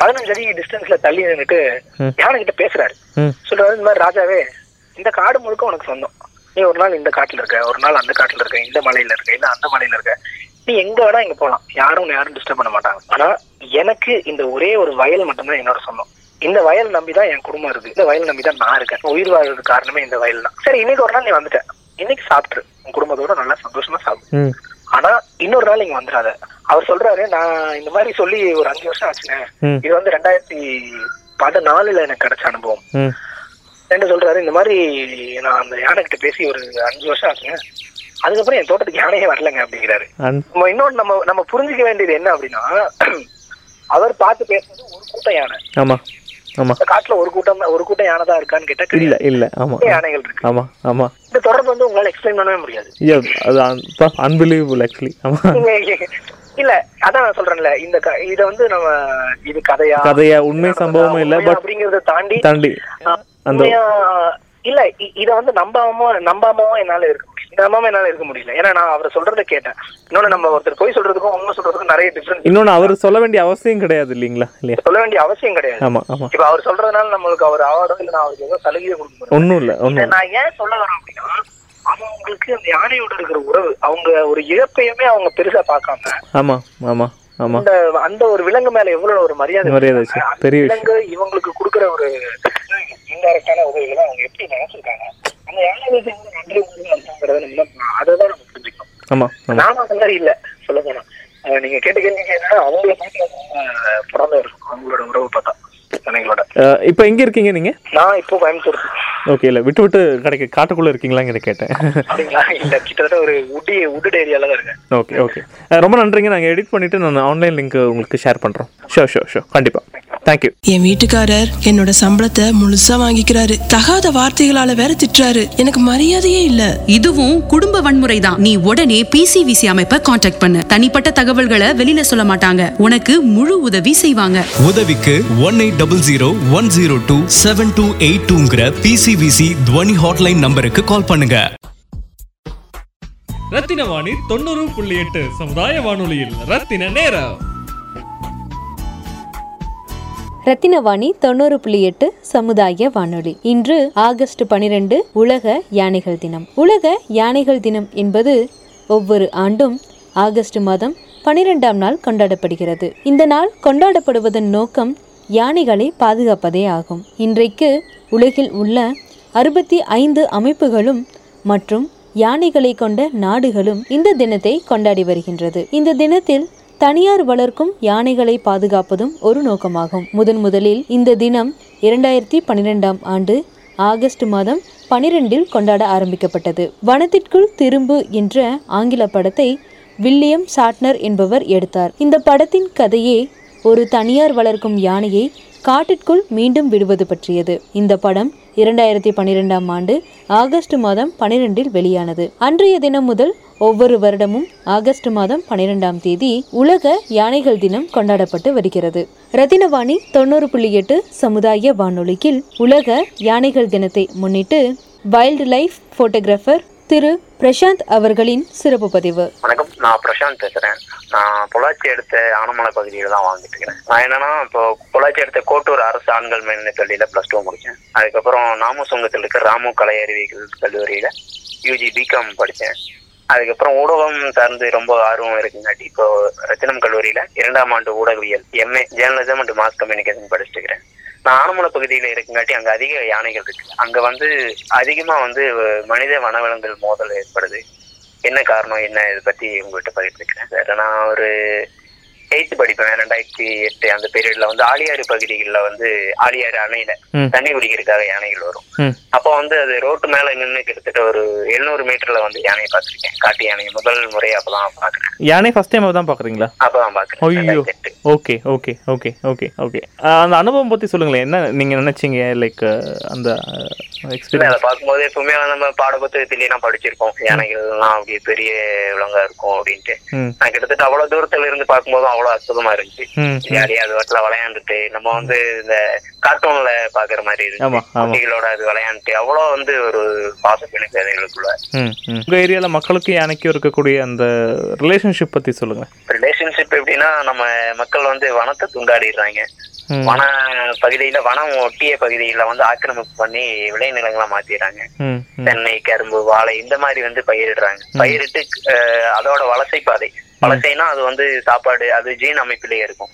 பதினஞ்சு அடி டிஸ்டன்ஸ்ல தள்ளி நின்னுட்டு ம். யானை கிட்ட பேசுறாரு சொல்றாரு இந்த மாதிரி ராஜாவே இந்த காடு முழுக்க உனக்கு சொந்தம். நீ ஒரு நாள் இந்த காட்டுல இருக்க ஒரு நாள் அந்த காட்டுல இருக்க இந்த மலையில இருக்க இல்ல அந்த மலையில இருக்க. நீ எங்க வேணா இங்க போலாம். யாரும் உன்னை யாரும் டிஸ்டர்ப் பண்ண மாட்டாங்க. ஆனா எனக்கு இந்த ஒரே ஒரு வயல் மட்டும்தான் என்னோட சொந்தம். இந்த வயல் நம்பிதான் என் குடும்பம் இருக்கு. இந்த வயல் நம்பிதான் நான் இருக்கேன். உயிர் வாழ்றதுக்கு காரணமே இந்த வயல் தான். சரி இன்னைக்கு ஒரு நாள் நீ வந்துட்ட. இன்னைக்கு சாப்பிட்டுரு. உன் குடும்பத்தோட நல்லா சந்தோஷமா சாப்பிடு. ஆனா இன்னொரு நாள் இங்க வந்துடாத. அவர் சொல்றாரு நான் இந்த மாதிரி சொல்லி ஒரு அஞ்சு வருஷம் ஆச்சுங்க. ம். இது வந்து ரெண்டாயிரத்தி பதினாலுல எனக்கு கிடைச்ச அனுபவம். என்ன சொல்றாரு இந்த மாதிரி நான் அந்த யானை கிட்ட பேசி ஒரு அஞ்சு வருஷம் ஆச்சுங்க. அதுக்கப்புறம் என் தோட்டத்துக்கு யானையே வரலங்க அப்படிங்கிறாரு. அன் நம்ம நம்ம புரிஞ்சுக்க வேண்டியது என்ன அப்படின்னா அவர் பார்த்து பேசுறது ஒரு கூட்டம் யானை. ஆமா ஆமா. காட்டுல ஒரு கூட்டம் ஒரு கூட்டம் யானை தான் இருக்கான்னு கேட்டா இல்ல இல்ல ஆமா. யானைகள் இருக்கு. ஆமா ஆமா. இந்த தொடர்பு வந்து உங்களால எக்ஸ்பிளைன் பண்ணவே முடியாது. அது அன்பிலீவபிள் ஆக்சுவலி ஆமா. இல்ல அதான் நான் சொல்றேன்ல இந்த இத வந்து நம்ம இது கதையா? கதையா உண்மை சம்பவமும் இல்ல பட் அப்படிங்கறத தாண்டி தாண்டி அந்த இல்ல இத வந்து நம்பாம நம்பாமவும் என்னால இருக்க முடியல. நம்பாம என்னால இருக்க முடியல. ஏன்னா நான் அவர் சொல்றத கேட்டேன். இன்னொன்னு நம்ம ஒருத்தர் போய் சொல்றதுக்கும் உண்மை சொல்றதுக்கும் நிறைய டிஃபரன்ஸ் இன்னொன்னு அவர் சொல்ல வேண்டிய அவசியம் கிடையாது இல்லைங்களா? இல்லையா? சொல்ல வேண்டிய அவசியம் கிடையாது. ஆமா ஆமா. இப்ப அவர் சொல்றதுனால நம்மளுக்கு அவர் அவார்டோ இல்ல நான் அவருக்கு ஏதோ சலுகையோ கொடுக்க ஒண்ணும் இல்ல ஒண்ணும் நான் ஏன் சொல்ல வரேன் அப்படின்னா அவங்களுக்கு அந்த யானையோட இருக்கிற உறவு அவங்க ஒரு இழப்பையுமே அவங்க பெருசா பார்க்காம ஆமா ஆமா ஆமா. அந்த அந்த ஒரு விலங்கு மேல எவ்வளவு ஒரு மரியாதை மரியாதை பெரிய விலங்கு இவங்களுக்கு கொடுக்கிற ஒரு இன்டைரக்டான உதவிகளை அவங்க எப்படி நினைச்சிருக்காங்க? அந்த வந்து நன்றி உணர்வு அர்த்தங்கிறத நம்ம அதை தான் நம்ம புரிஞ்சுக்கணும். ஆமா நாம அந்த மாதிரி இல்ல சொல்ல போனா. நீங்க கேட்ட என்னன்னா அவங்கள பார்த்து அவங்க பிறந்த இருக்கும் அவங்களோட உறவு பார்த்தா அஹ், இப்போ எங்க இருக்கீங்க நீங்க? நான் இப்போ கோயம்புத்தூர். ஓகே இல்ல விட்டு விட்டு கிடைக்க காட்டுக்குள்ள இருக்கீங்களாங்கிற கேட்டேன். அப்படிங்களா? இல்ல கிட்டத்தட்ட ஒரு உடி உடட் ஏரியால தான் இருக்கேன். ஓகே ஓகே ரொம்ப நன்றிங்க. நாங்கள் எடிட் பண்ணிட்டு நான் ஆன்லைன் லிங்க் உங்களுக்கு ஷேர் பண்றோம். ஷோர் ஷோர் ஷோர் கண்டிப்பா. தேங்க்யூ என் வீட்டுக்காரர் என்னோட சம்பளத்தை முழுசா வாங்கிக்கிறாரு. தகாத வார்த்தைகளால வேற திட்டுறாரு. எனக்கு மரியாதையே இல்ல. இதுவும் குடும்ப வன்முறை தான். நீ உடனே பிசிவிசி அமைப்பை காண்டாக்ட் பண்ணு. தனிப்பட்ட தகவல்களை வெளியில சொல்ல மாட்டாங்க. உனக்கு முழு உதவி செய்வாங்க. உதவிக்கு one eight double zero one zero two seven two eight டூங்கிற PCVC துவனி ஹாட்லைன் நம்பருக்கு கால் பண்ணுங்க. ரத்தின வாணி தொண்ணூறு புள்ளி எட்டு சமுதாய வானொலியில். ரத்தின நேரம். ரத்தினவாணி தொண்ணூறு புள்ளி எட்டு சமுதாய வானொலி. இன்று ஆகஸ்ட் பனிரெண்டு உலக யானைகள் தினம். உலக யானைகள் தினம் என்பது ஒவ்வொரு ஆண்டும் ஆகஸ்ட் மாதம் பனிரெண்டாம் நாள் கொண்டாடப்படுகிறது. இந்த நாள் கொண்டாடப்படுவதன் நோக்கம் யானைகளை பாதுகாப்பதே ஆகும். இன்றைக்கு உலகில் உள்ள அறுபத்தி ஐந்து அமைப்புகளும் மற்றும் யானைகளை கொண்ட நாடுகளும் இந்த தினத்தை கொண்டாடி வருகின்றது. இந்த தினத்தில் தனியார் வளர்க்கும் யானைகளை பாதுகாப்பதும் ஒரு நோக்கமாகும். முதன் முதலில் இந்த தினம் இரண்டாயிரத்தி பன்னிரெண்டாம் ஆண்டு ஆகஸ்ட் மாதம் பனிரெண்டில் கொண்டாட ஆரம்பிக்கப்பட்டது. வனத்திற்குள் திரும்பு என்ற ஆங்கில படத்தை வில்லியம் சாட்னர் என்பவர் எடுத்தார். இந்த படத்தின் கதையே ஒரு தனியார் வளர்க்கும் யானையை காட்டிற்குள் மீண்டும் விடுவது பற்றியது. இந்த படம் இரண்டாயிரத்தி பன்னிரெண்டாம் ஆண்டு ஆகஸ்ட் மாதம் பனிரெண்டில் வெளியானது. அன்றைய தினம் முதல் ஒவ்வொரு வருடமும் ஆகஸ்ட் மாதம் பனிரெண்டாம் தேதி உலக யானைகள் தினம் கொண்டாடப்பட்டு வருகிறது. ரத்தினவாணி தொண்ணூறு புள்ளி எட்டு சமுதாய வானொலியில் உலக யானைகள் தினத்தை முன்னிட்டு வைல்டு லைஃப் போட்டோகிராஃபர் திரு பிரசாந்த் அவர்களின் சிறப்பு பதிவு. வணக்கம். நான் பிரசாந்த் பேசுறேன். நான் பொள்ளாச்சி எடுத்த ஆனமலை பகுதியில தான் வாங்கிட்டு இருக்கிறேன். நான் என்னன்னா இப்போ பொள்ளாச்சி எடுத்த கோட்டூர் அரசு ஆண்கள் மேல்நிலை பள்ளியில பிளஸ் டூ முடிச்சேன். அதுக்கப்புறம் நாமசுங்கத்தில் இருக்க ராமு கலை அறிவியல் கல்லூரியில யூஜி பிகாம் படித்தேன் அதுக்கப்புறம் ஊடகம் சார்ந்து ரொம்ப ஆர்வம் இருக்குங்காட்டி இப்போ ரத்தினம் கல்லூரியில இரண்டாம் ஆண்டு ஊடகவியல் MA journalism and mass communication படிச்சுட்டு இருக்கிறேன். நான் ஆனமலை பகுதியில இருக்குங்காட்டி அங்க அதிக யானைகள் இருக்கு. அங்க வந்து அதிகமா வந்து மனித வனவிலங்குகள் மோதல் ஏற்படுது. என்ன காரணம் என்ன இதை பத்தி உங்கள்கிட்ட பகிர்ந்துக்கிறேன் சார். நான் ஒரு எயித்து படிப்பேன். ரெண்டாயிரத்தி எட்டு அந்த பீரியட்ல வந்து ஆலியாறு பகுதிகளில் வந்து ஆலியாறு அணையில. தண்ணி குடிக்கிறதுக்காக யானைகள் வரும். அப்போ வந்து அது ரோட்டு மேல நின்று கிட்டத்தட்ட ஒரு எழுநூறு மீட்டர்ல வந்து யானையை பார்த்திருக்கேன். காட்டு யானையை முதல் முறை அப்பதான் பாக்குறேன் யானை ஃபர்ஸ்ட் டைம் தான் பார்க்குறீங்களா? அப்பதான் பாக்குறேன் okay okay okay okay okay. அந்த அனுபவம் பற்றி சொல்லுங்களேன். என்ன நீங்கள் நினச்சிங்க? லைக் அந்த எக்ஸ்பீரியன்ஸ் அதை பார்க்கும்போது எப்பவுமே நம்ம பாட புத்தகத்திலேயே நான் படிச்சிருக்கோம் யானைகள்லாம் அப்படியே பெரிய விலங்கா இருக்கும் அப்படின்ட்டு. நான் கிட்டத்தட்ட அவ்வளவு தூரத்துல இருந்து பார்க்கும்போது அவ்வளவு அற்புதமா இருந்துச்சு. ஜாலியா அது வாட்டில விளையாண்டுட்டு நம்ம வந்து இந்த கார்ட்டூன்ல பாக்குற மாதிரி இருந்துச்சு. குட்டிகளோட அது விளையாண்டுட்டு அவ்வளவு வந்து ஒரு பாசம் ம் ம். உங்கள் ஏரியாவில் மக்களுக்கும் யானைக்கும் இருக்கக்கூடிய அந்த ரிலேஷன்ஷிப் பற்றி சொல்லுங்கள் ரிலேஷன்ஷிப் எப்படின்னா நம்ம மக்கள் வந்து வனத்தை துண்டாடிடுறாங்க. வன பகுதியில வனம் ஒட்டிய பகுதியில வந்து ஆக்கிரமிப்பு பண்ணி விளைநிலங்களா மாத்திடுறாங்க. தென்னை கரும்பு வாழை இந்த மாதிரி வந்து பயிரிடுறாங்க. பயிரிட்டு அதோட வலசை பாதை வலசைனா அது வந்து சாப்பாடு அது ஜீன் அமைப்பிலேயே இருக்கும்.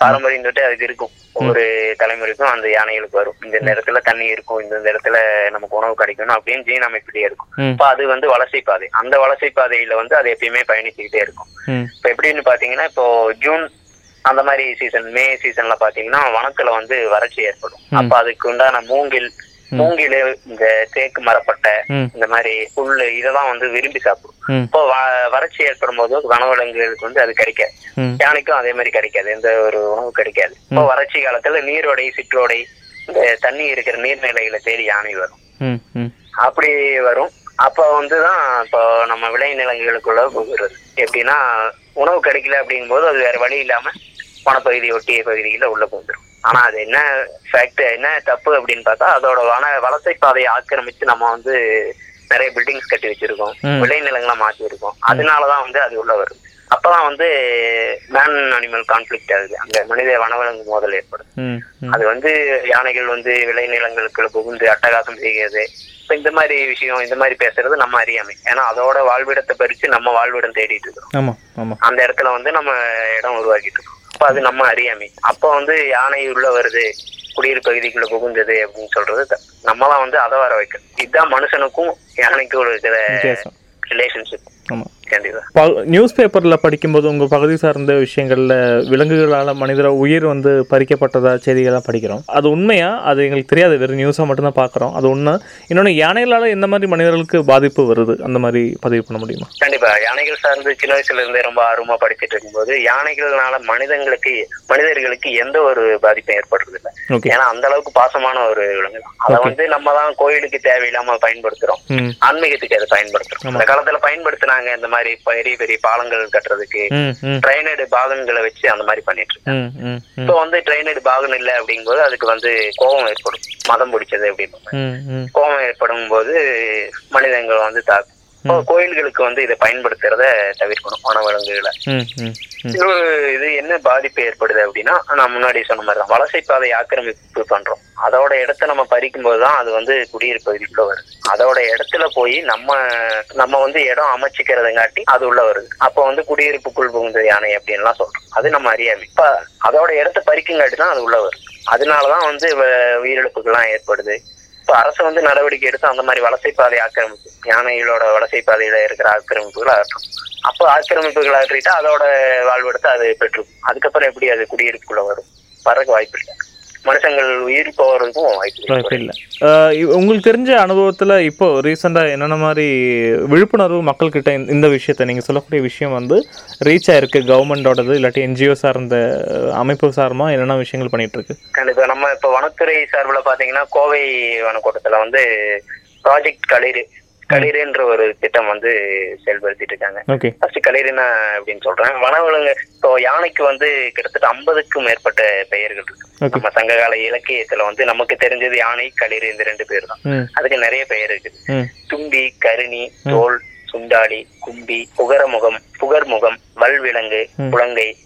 பாரம்பரியம் தொட்டு அதுக்கு இருக்கும். ஒவ்வொரு தலைமுறைக்கும் அந்த யானைகளுக்கு வரும். இந்த நேரத்துல தண்ணி இருக்கும் இந்த இடத்துல நமக்கு உணவு கிடைக்கணும் அப்படின்னு ஜீன் அமைப்பிலேயே இருக்கும். இப்ப அது வந்து வலசை பாதை. அந்த வலசை பாதையில வந்து அது எப்பயுமே பயணிச்சுக்கிட்டே இருக்கும். இப்ப எப்படின்னு பாத்தீங்கன்னா இப்போ ஜூன் அந்த மாதிரி சீசன் மே சீசன்ல பாத்தீங்கன்னா வனத்துல வந்து வறட்சி ஏற்படும். அப்ப அதுக்கு உண்டான மூங்கில் மூங்கில் இந்த தேக்கு மரப்பட்டை. இந்த மாதிரி புல்லு இதெல்லாம் வந்து விரும்பி சாப்பிடும். இப்போ வ- வறட்சி ஏற்படும் போது வனவிலங்குகளுக்கு வந்து அது கிடைக்காது. யானைக்கும் அதே மாதிரி கிடைக்காது. எந்த ஒரு உணவு கிடைக்காது. இப்போ வறட்சி காலத்துல நீரோடை சிற்றோடை இந்த தண்ணி இருக்கிற நீர்நிலைகளை தேடி யானை வரும். அப்படி வரும். அப்ப வந்துதான் இப்போ நம்ம விளைநிலங்களுக்குள்ள போகிறது. எப்படின்னா உணவு கிடைக்கல அப்படிங்கும்போது அது வேற வழி இல்லாம வனப்பகுதி ஒட்டிய பகுதிகளில் உள்ள போந்துடும் ஆனா அது என்ன ஃபேக்ட் என்ன தப்பு அப்படின்னு பார்த்தா அதோட வன வலசை பாதையை ஆக்கிரமிச்சு நம்ம வந்து நிறைய பில்டிங்ஸ் கட்டி வச்சிருக்கோம். விளைநிலங்களா மாத்தி இருக்கோம் அதனாலதான் வந்து அது உள்ள வருது. அப்பதான் வந்து மேன் அனிமல் கான்ஃபிளிக்ட் ஆகுது. அங்க மனித வனவிலங்கு மோதல் ஏற்படுது. ம் ம். அது வந்து யானைகள் வந்து விளைநிலங்களுக்குள்ள புகுந்து அட்டகாசம் செய்கிறது. இப்ப இந்த மாதிரி விஷயம் இந்த மாதிரி பேசுறது நம்ம அறியாமை. ஏன்னா அதோட வாழ்விடத்தை பறிச்சு நம்ம வாழ்விடம் தேடிட்டு இருக்கோம் அந்த இடத்துல வந்து நம்ம இடம் உருவாக்கிட்டு இருக்கோம். அப்ப அது நம்ம அறியாமை. அப்ப வந்து யானை உள்ள வருது குடியிருப்பு பகுதிக்குள்ள புகுந்தது அப்படின்னு சொல்றது த- நம்ம தான் வந்து அதை வர வைக்கணும். இதுதான் மனுஷனுக்கும் யானைக்கும் இருக்கிற ரிலேஷன்ஷிப் நியூஸ் பேப்பரில் படிக்கும்போது உங்கள் பகுதி சார்ந்த விஷயங்களில் விலங்குகளால் மனிதர உயிர் வந்து பறிக்கப்பட்டதா செய்திகள்லாம் படிக்கிறோம். அது உண்மையா? அது எங்களுக்கு தெரியாது. வெறும் நியூஸாக மட்டும்தான் பார்க்குறோம். அது உண்மை. இன்னொன்று யானைகளால் எந்த மாதிரி மனிதர்களுக்கு பாதிப்பு வருது? அந்த மாதிரி பதிவு பண்ண முடியுமா? கண்டிப்பா. யானைகள் சார்ந்து சின்ன வயசுல இருந்தே ரொம்ப ஆர்வமா படிச்சிட்டு இருக்கும்போது யானைகள்னால மனிதங்களுக்கு மனிதர்களுக்கு எந்த ஒரு பாதிப்பும் ஏற்படுறது இல்லை ஏன்னா அந்த அளவுக்கு பாசமான ஒரு விலங்கு அதை Okay. வந்து நம்ம தான் கோயிலுக்கு தேவையில்லாம பயன்படுத்துறோம். ம். ஆன்மீகத்துக்கு அதை பயன்படுத்துறோம். அந்த காலத்துல பயன்படுத்தினாங்க இந்த மாதிரி பெரிய பெரிய பாலங்கள் கட்டுறதுக்கு ட்ரைனடு பாகன்களை வச்சு அந்த மாதிரி பண்ணிட்டு இருக்காங்க ம் ம் ம். இப்போ வந்து ட்ரைனடு பாகன் இல்லை அப்படிங்கும்போது அதுக்கு வந்து கோபம் ஏற்படும். மதம் பிடிச்சது அப்படின்னு கோபம் ஏற்படும் போது மனிதங்கள் வந்து தாக்கும் கோயில்களுக்கு வந்து இதை பயன்படுத்துறத தவிர்க்கணும் வனவிலங்குகளை இன்னொரு இது என்ன பாதிப்பு ஏற்படுது அப்படின்னா நான் முன்னாடி சொன்ன மாதிரி தான் வலசை பாதை ஆக்கிரமிப்பு பண்றோம். அதோட இடத்த நம்ம பறிக்கும் போது தான் அது வந்து குடியிருப்பு பகுதிக்குள்ள வருது. அதோட இடத்துல போய் நம்ம நம்ம வந்து இடம் அமைச்சிக்கிறதுங்காட்டி அது உள்ள வருது. அப்போ வந்து குடியிருப்புக்குள் புகுந்த யானை அப்படின்லாம் சொல்றோம். அது நம்ம அறியாமை. இப்ப அதோட இடத்த பறிக்குங்காட்டி தான் அது உள்ள வருது. அதனாலதான் வந்து உயிரிழப்புகள்லாம் ஏற்படுது. இப்ப அரசு வந்து நடவடிக்கை எடுத்து அந்த மாதிரி வலசை பாதை ஆக்கிரமிப்பு யானைகளோட வலசை பாதையில இருக்கிற ஆக்கிரமிப்புகள் அகற்றும். அப்போ ஆக்கிரமிப்புகள் அகற்றிட்டா அதோட வாழ்வெடுத்து அது பெற்றுக்கும். அதுக்கப்புறம் எப்படி அது குடியிருப்புக்குள்ள வரும்? வரக்கு வாய்ப்பு இல்லை மனுஷங்கள் உயிர் போறதுக்கும் வாய்ப்பு இல்லை. உங்களுக்கு தெரிஞ்ச அனுபவத்தில் இப்போ ரீசெண்டாக என்னென்ன மாதிரி விழிப்புணர்வு மக்கள்கிட்ட இந்த- விஷயத்த நீங்கள் சொல்லக்கூடிய விஷயம் வந்து ரீச் ஆயிருக்கு கவர்மெண்டோடது இல்லாட்டி என்ஜிஓ சார்ந்த அமைப்பு சார்மா என்னென்ன விஷயங்கள் பண்ணிட்டு இருக்கு கண்டிப்பா. நம்ம இப்ப வனத்துறை சார்பில் பாத்தீங்கன்னா கோவை வனக்கூட்டத்துல வந்து ப்ராஜெக்ட் களிறு களிறுன்ற ஒரு திட்டம் வந்து செயல்படுத்திட்டு இருக்காங்க. ஃபர்ஸ்ட் களிறுனா அப்படின்னு சொல்றேன். வனவிலங்கு இப்போ யானைக்கு வந்து கிட்டத்தட்ட ஐம்பதுக்கும் மேற்பட்ட பெயர்கள் இருக்கு. நம்ம சங்ககால இலக்கியத்துல வந்து நமக்கு தெரிஞ்சது யானை களிறு இந்த ரெண்டு பேர் தான் அதுக்கு நிறைய பெயர் இருக்குது ம். தும்பி கருணி தோல் சுண்டாளி கும்பி புகரமுகம் புகர்முகம் வல்விலங்கு ம்.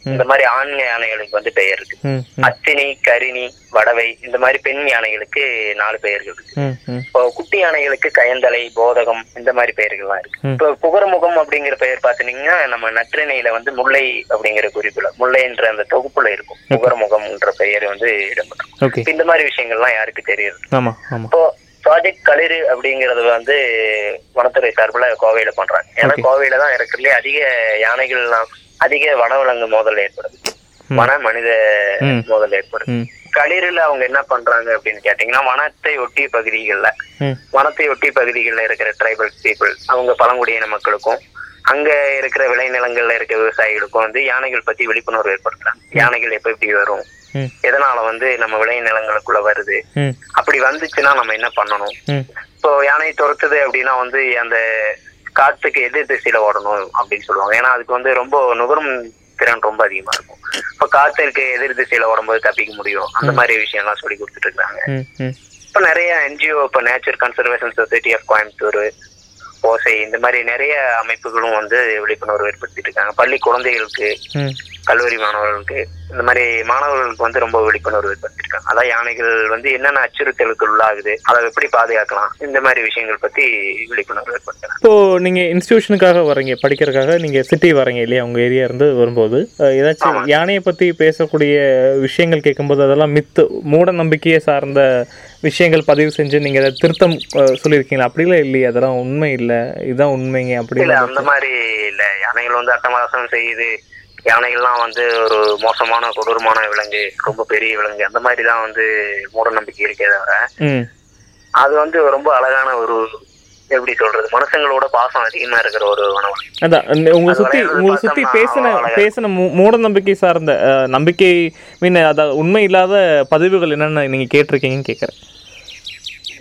இந்த மாதிரி ஆண் யானைகளுக்கு வந்து பெயர் இருக்கு. அத்தினி கரிணி வடவை இந்த மாதிரி பெண் யானைகளுக்கு நாலு பெயர்கள் இருக்கு. இப்போ குட்டி யானைகளுக்கு கயந்தலை போதகம் இந்த மாதிரி பெயர்கள்லாம் இருக்கு. இப்போ புகரமுகம் அப்படிங்கிற பெயர் பாத்தீங்கன்னா நம்ம நற்றிணையில வந்து முல்லை அப்படிங்கிற குறிப்புல முல்லைன்ற அந்த தொகுப்புல இருக்கும். புகரமுகம்ன்ற பெயர் வந்து இடம்பெறும். இந்த மாதிரி விஷயங்கள்லாம் யாருக்கு தெரியுது? இப்போ ப்ராஜெக்ட் களிறு அப்படிங்கறது வந்து வனத்துறை சார்பில் கோவையில பண்றாங்க. ஏன்னா. கோவையில தான் இருக்கிறதுலே அதிக யானைகள்லாம் அதிக வனவிலங்கு மோதல் ஏற்படுது. வன மனித. மோதல் ஏற்படுது. ம். களிறுல அவங்க என்ன பண்றாங்க அப்படின்னு கேட்டீங்கன்னா வனத்தை ஒட்டிய பகுதிகளில் வனத்தை ஒட்டிய பகுதிகளில் இருக்கிற ட்ரைபல் பீப்புள் அவங்க பழங்குடியின மக்களுக்கும் அங்க இருக்கிற விளைநிலங்கள்ல இருக்க விவசாயிகளுக்கும் வந்து யானைகள் பத்தி விழிப்புணர்வு ஏற்படுத்துறாங்க. யானைகள் எப்ப எப்படி வரும்? எதனால வந்து நம்ம விளைநிலங்களுக்குள்ள வருது? ம். அப்படி வந்துச்சுன்னா நம்ம என்ன பண்ணணும்? இப்போ யானை துரத்துது அப்படின்னா வந்து அந்த காத்துக்கு எதிர் திசையில ஓடணும் அப்படின்னு சொல்லுவாங்க. ஏன்னா அதுக்கு வந்து ரொம்ப நுகரும் திறன் ரொம்ப அதிகமா இருக்கும். இப்போ காத்திற்கு எதிர் திசையில ஓடும்போது தப்பிக்க முடியும். அந்த மாதிரி விஷயம்லாம் சொல்லி கொடுத்துட்டு இருக்காங்க. இப்போ நிறைய என்ஜிஓ இப்போ nature conservation society of Coimbatore Osai இந்த மாதிரி நிறைய அமைப்புகளும் வந்து விழிப்புணர்வு ஏற்படுத்திட்டு இருக்காங்க. பள்ளி குழந்தைகளுக்கு கல்லூரி மாணவர்களுக்கு. இந்த மாதிரி மாணவர்களுக்கு வந்து ரொம்ப விழிப்புணர்வு ஏற்படுத்திருக்காங்க அதான் யானைகள் வந்து என்னென்ன அச்சுறுத்தலுக்கு உள்ளாகுது அதை எப்படி பாதுகாக்கலாம் இந்த மாதிரி விஷயங்கள் பத்தி விழிப்புணர்வு ஏற்படுத்தலாம். இப்போ நீங்க இன்ஸ்டிடியூஷனுக்காக வரீங்க படிக்கிறதுக்காக நீங்க சிட்டி வரீங்க இல்லையா? உங்க ஏரியா இருந்து வரும்போது ஏதாச்சும் யானையை பத்தி பேசக்கூடிய விஷயங்கள் கேட்கும்போது அதெல்லாம் மித்து மூட நம்பிக்கையை சார்ந்த விஷயங்கள் பதிவு செஞ்சு நீங்க அதை திருத்தம் சொல்லியிருக்கீங்களா? அப்படிலாம் இல்லையா அதெல்லாம் உண்மை இல்லை இதுதான் உண்மைங்க அப்படி இல்ல அந்த மாதிரி இல்ல. யானைகள் வந்து அட்டமாசம் செய்யுது யானைகள்லாம் வந்து ஒரு மோசமான கொடூரமான விலங்கு ரொம்ப பெரிய விலங்கு அந்த மாதிரி தான் வந்து மூட நம்பிக்கை இருக்கே தவிர அது வந்து ரொம்ப அழகான ஒரு எப்படி சொல்றது மனுஷங்களோட பாசம் அதிகமா இருக்கிற ஒரு வனவழி அதான் உங்களை சுத்தி உங்களை சுத்தி பேசின பேசின மூட நம்பிக்கை சார்ந்த நம்பிக்கை மீன் அதான் உண்மை இல்லாத பதிவுகள் என்னென்ன நீங்க கேட்டிருக்கீங்கன்னு கேட்குறேன்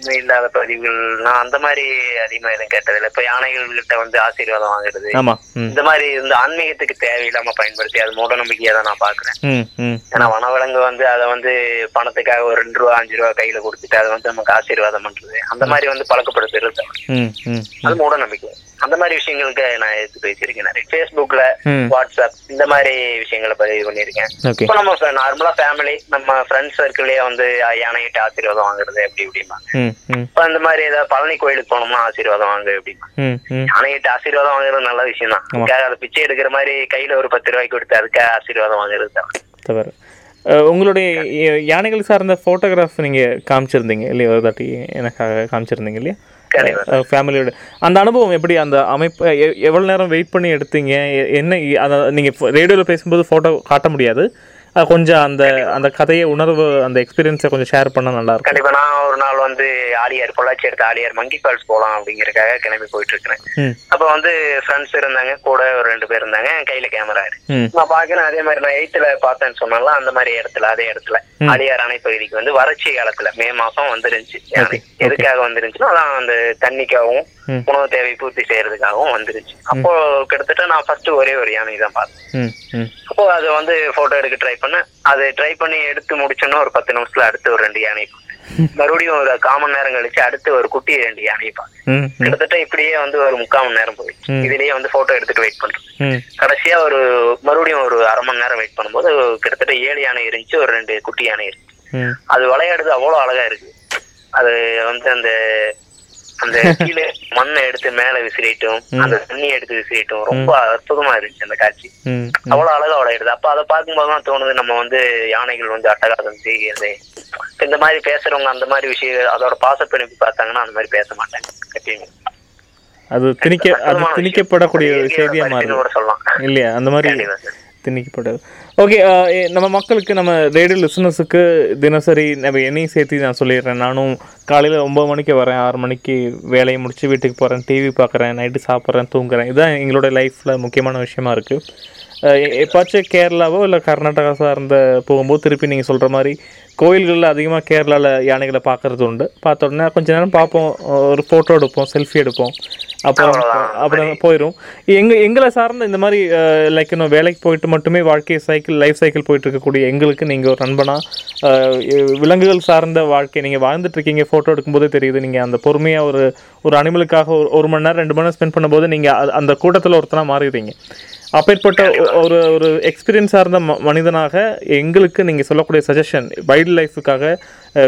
உண்மை இல்லாத பதிவுகள். நான் அந்த மாதிரி அதிகமா எதுவும் கேட்டதில்லை. இப்ப யானைகள் கிட்ட வந்து ஆசீர்வாதம் வாங்குறது. இந்த மாதிரி இந்த ஆன்மீகத்துக்கு தேவையில்லாம பயன்படுத்தி அது மூட நம்பிக்கையா தான் நான் பாக்குறேன் ஏன்னா வனவிலங்கு வந்து அதை வந்து பணத்துக்காக ஒரு ரெண்டு ரூபா அஞ்சு ரூபா கையில கொடுத்துட்டு அதை வந்து நமக்கு ஆசீர்வாதம் பண்றது. அந்த மாதிரி வந்து பழக்கப்படுத்துறது அது மூட நம்பிக்கை. அந்த மாதிரி விஷயங்களுக்கு நான் எடுத்து பேசியிருக்கேன் நிறைய. ஃபேஸ்புக்ல. வாட்ஸ்அப் இந்த மாதிரி விஷயங்களை பதிவு பண்ணியிருக்கேன். இப்போ நம்ம நார்மலா ஃபேமிலி நம்ம ஃப்ரெண்ட்ஸ் சர்க்கிள்லயே வந்து யானைகிட்ட ஆசீர்வாதம் வாங்குறது அப்படி இப்படிம்பாங்க. ம் ம். இப்போ அந்த மாதிரி ஏதாவது பழனி கோயிலுக்கு போனோம்னா ஆசீர்வாதம் வாங்க அப்படிமா யானைகிட்ட ஆசீர்வாதம் வாங்குறது நல்ல விஷயம் தான். அதுக்காக அதை பிச்சை எடுக்கிற மாதிரி கையில ஒரு பத்து ரூபாய்க்கு கொடுத்து அதுக்காக ஆசீர்வாதம் வாங்குறது தான் தவறு. உங்களுடைய யானைகள் சார்ந்த ஃபோட்டோகிராஃப் நீங்கள் காமிச்சிருந்தீங்க இல்லையா? ஒரு தாட்டி எனக்காக காமிச்சிருந்தீங்க இல்லையா? ஃபேமிலியோட அந்த அனுபவம் எப்படி? அந்த அமைப்பு எவ்வளோ எவ்வளவு நேரம் வெயிட் பண்ணி எடுத்தீங்க? என்ன அதை நீங்கள் ரேடியோவில் பேசும்போது ஃபோட்டோ காட்ட முடியாது. கொஞ்சம் அந்த அந்த கதையை உணர்வு அந்த எக்ஸ்பீரியன்ஸை கொஞ்சம் ஷேர் பண்ணால் நல்லா இருக்கும் கண்டிப்பா நான் ஒரு நாள் வந்து ஆலியார் பொள்ளாச்சி எடுத்த ஆலியார் மங்கி ஃபால்ஸ் போலாம் அப்படிங்கறதுக்காக கிளம்பி போயிட்டு இருக்கிறேன் அப்ப வந்து ஃப்ரெண்ட்ஸ் இருந்தாங்க கூட ஒரு ரெண்டு பேர் இருந்தாங்க கையில கேமரா நான் பாக்குறேன் அதே மாதிரி நான் எயித்துல பார்த்தேன்னு சொன்னால அந்த மாதிரி இடத்துல அதே இடத்துல. ஆலியார் அணை பகுதிக்கு வந்து வறட்சி காலத்துல மே மாசம் வந்துருந்துச்சு. எதுக்காக வந்துருந்துச்சுன்னா அதான் அந்த தண்ணிக்காகவும். உணவு தேவை பூர்த்தி செய்யறதுக்காகவும் வந்துருச்சு அப்போ கிட்டத்தட்ட நான் ஃபர்ஸ்ட் ஒரே ஒரு யானை தான் பார்த்தேன். அப்போ அதை வந்து போட்டோ எடுக்க ட்ரை பண்ணேன் அதை ட்ரை பண்ணி எடுத்து முடிச்சோன்னா ஒரு பத்து நிமிஷத்துல அடுத்து ஒரு ரெண்டு யானை. மறுபடியும் ஒரு காமன் நேரம் கழிச்சு அடுத்து ஒரு குட்டி ரெண்டு யானையை பார்த்தேன் கிட்டத்தட்ட இப்படியே வந்து ஒரு முக்கால் மணி நேரம் ம். இதுலயே வந்து போட்டோ எடுத்துட்டு வெயிட் பண்றேன் கடைசியா ஒரு மறுபடியும் ஒரு அரை மணி நேரம் வெயிட் பண்ணும்போது கிட்டத்தட்ட ஏழு யானை இருந்துச்சு ஒரு ரெண்டு குட்டி யானை இருந்துச்சு. அது விளையாடுறது அவ்வளவு அழகா இருக்கு. அது வந்து அந்த அந்த கீழே மண்ணை எடுத்து மேல விசிறிட்டும். அந்த தண்ணியை எடுத்து விசிறிட்டும். ரொம்ப அற்புதமா இருந்துச்சு அந்த காட்சி. அவ்வளவு அழகா விளையாடுது. அப்ப அதை பார்க்கும்போது தான் தோணுது நம்ம வந்து யானைகள் வந்து அட்டகாசம் செய்கிறது. இந்த மாதிரி பேசுறவங்க அந்த மாதிரி விஷயம் அதோட பாசப்பிணைப்பு பார்த்தாங்கன்னா அந்த மாதிரி பேச மாட்டாங்க. கட்டிங்க அது திணிக்க அது திணிக்கப்படக்கூடிய செய்தியா சொல்லலாம். இல்லையா? அந்த மாதிரி. திணிக்கப்பட்டது. ஓகே uh, eh, நம்ம மக்களுக்கு நம்ம ரேடியோ லிசனர்ஸுக்கு தினசரி நம்ம என்னையும் சேர்த்து நான் சொல்லிடுறேன். நானும் காலையில் ஒம்பது மணிக்கு வரேன் ஆறு மணிக்கு வேலையை முடித்து வீட்டுக்கு போகிறேன் டிவி பார்க்குறேன் நைட்டு சாப்பிட்றேன் தூங்குறேன். இதுதான் எங்களோட லைஃப்பில் முக்கியமான விஷயமா இருக்குது எப்பாச்சும் கேரளாவோ இல்லை கர்நாடகா சார்ந்த போகும்போது திருப்பி நீங்கள் சொல்கிற மாதிரி கோயில்களில் அதிகமாக கேரளாவில் யானைகளை பார்க்குறது உண்டு. பார்த்த உடனே கொஞ்ச நேரம் பார்ப்போம் ஒரு ஃபோட்டோ எடுப்போம் செல்ஃபி எடுப்போம். அப்புறம் அப்புறம் போயிடும் எங்க எங்களை சார்ந்த இந்த மாதிரி லைக் இன்னும் வேலைக்கு போயிட்டு மட்டுமே வாழ்க்கை சைக்கிள் லைஃப் சைக்கிள் போயிட்டு இருக்கக்கூடிய எங்களுக்கு நீங்க ஒரு நண்பனா அஹ், விலங்குகள் சார்ந்த வாழ்க்கை நீங்க வாழ்ந்துட்டு இருக்கீங்க போட்டோ எடுக்கும்போதே தெரியுது. நீங்க அந்த பொறுமையா ஒரு ஒரு அனிமலுக்காக ஒரு ஒரு மணி நேரம் ரெண்டு மணி நேரம் ஸ்பெண்ட் பண்ணும்போது நீங்க அ- அந்த கூட்டத்துல ஒருத்தனா மாறிடுறீங்க. அப்பேற்பட்ட ஒரு ஒரு எக்ஸ்பீரியன்ஸ் சார்ந்த மனிதனாக எங்களுக்கு நீங்கள் சொல்லக்கூடிய சஜஷன் வைல்ட் லைஃபுக்காக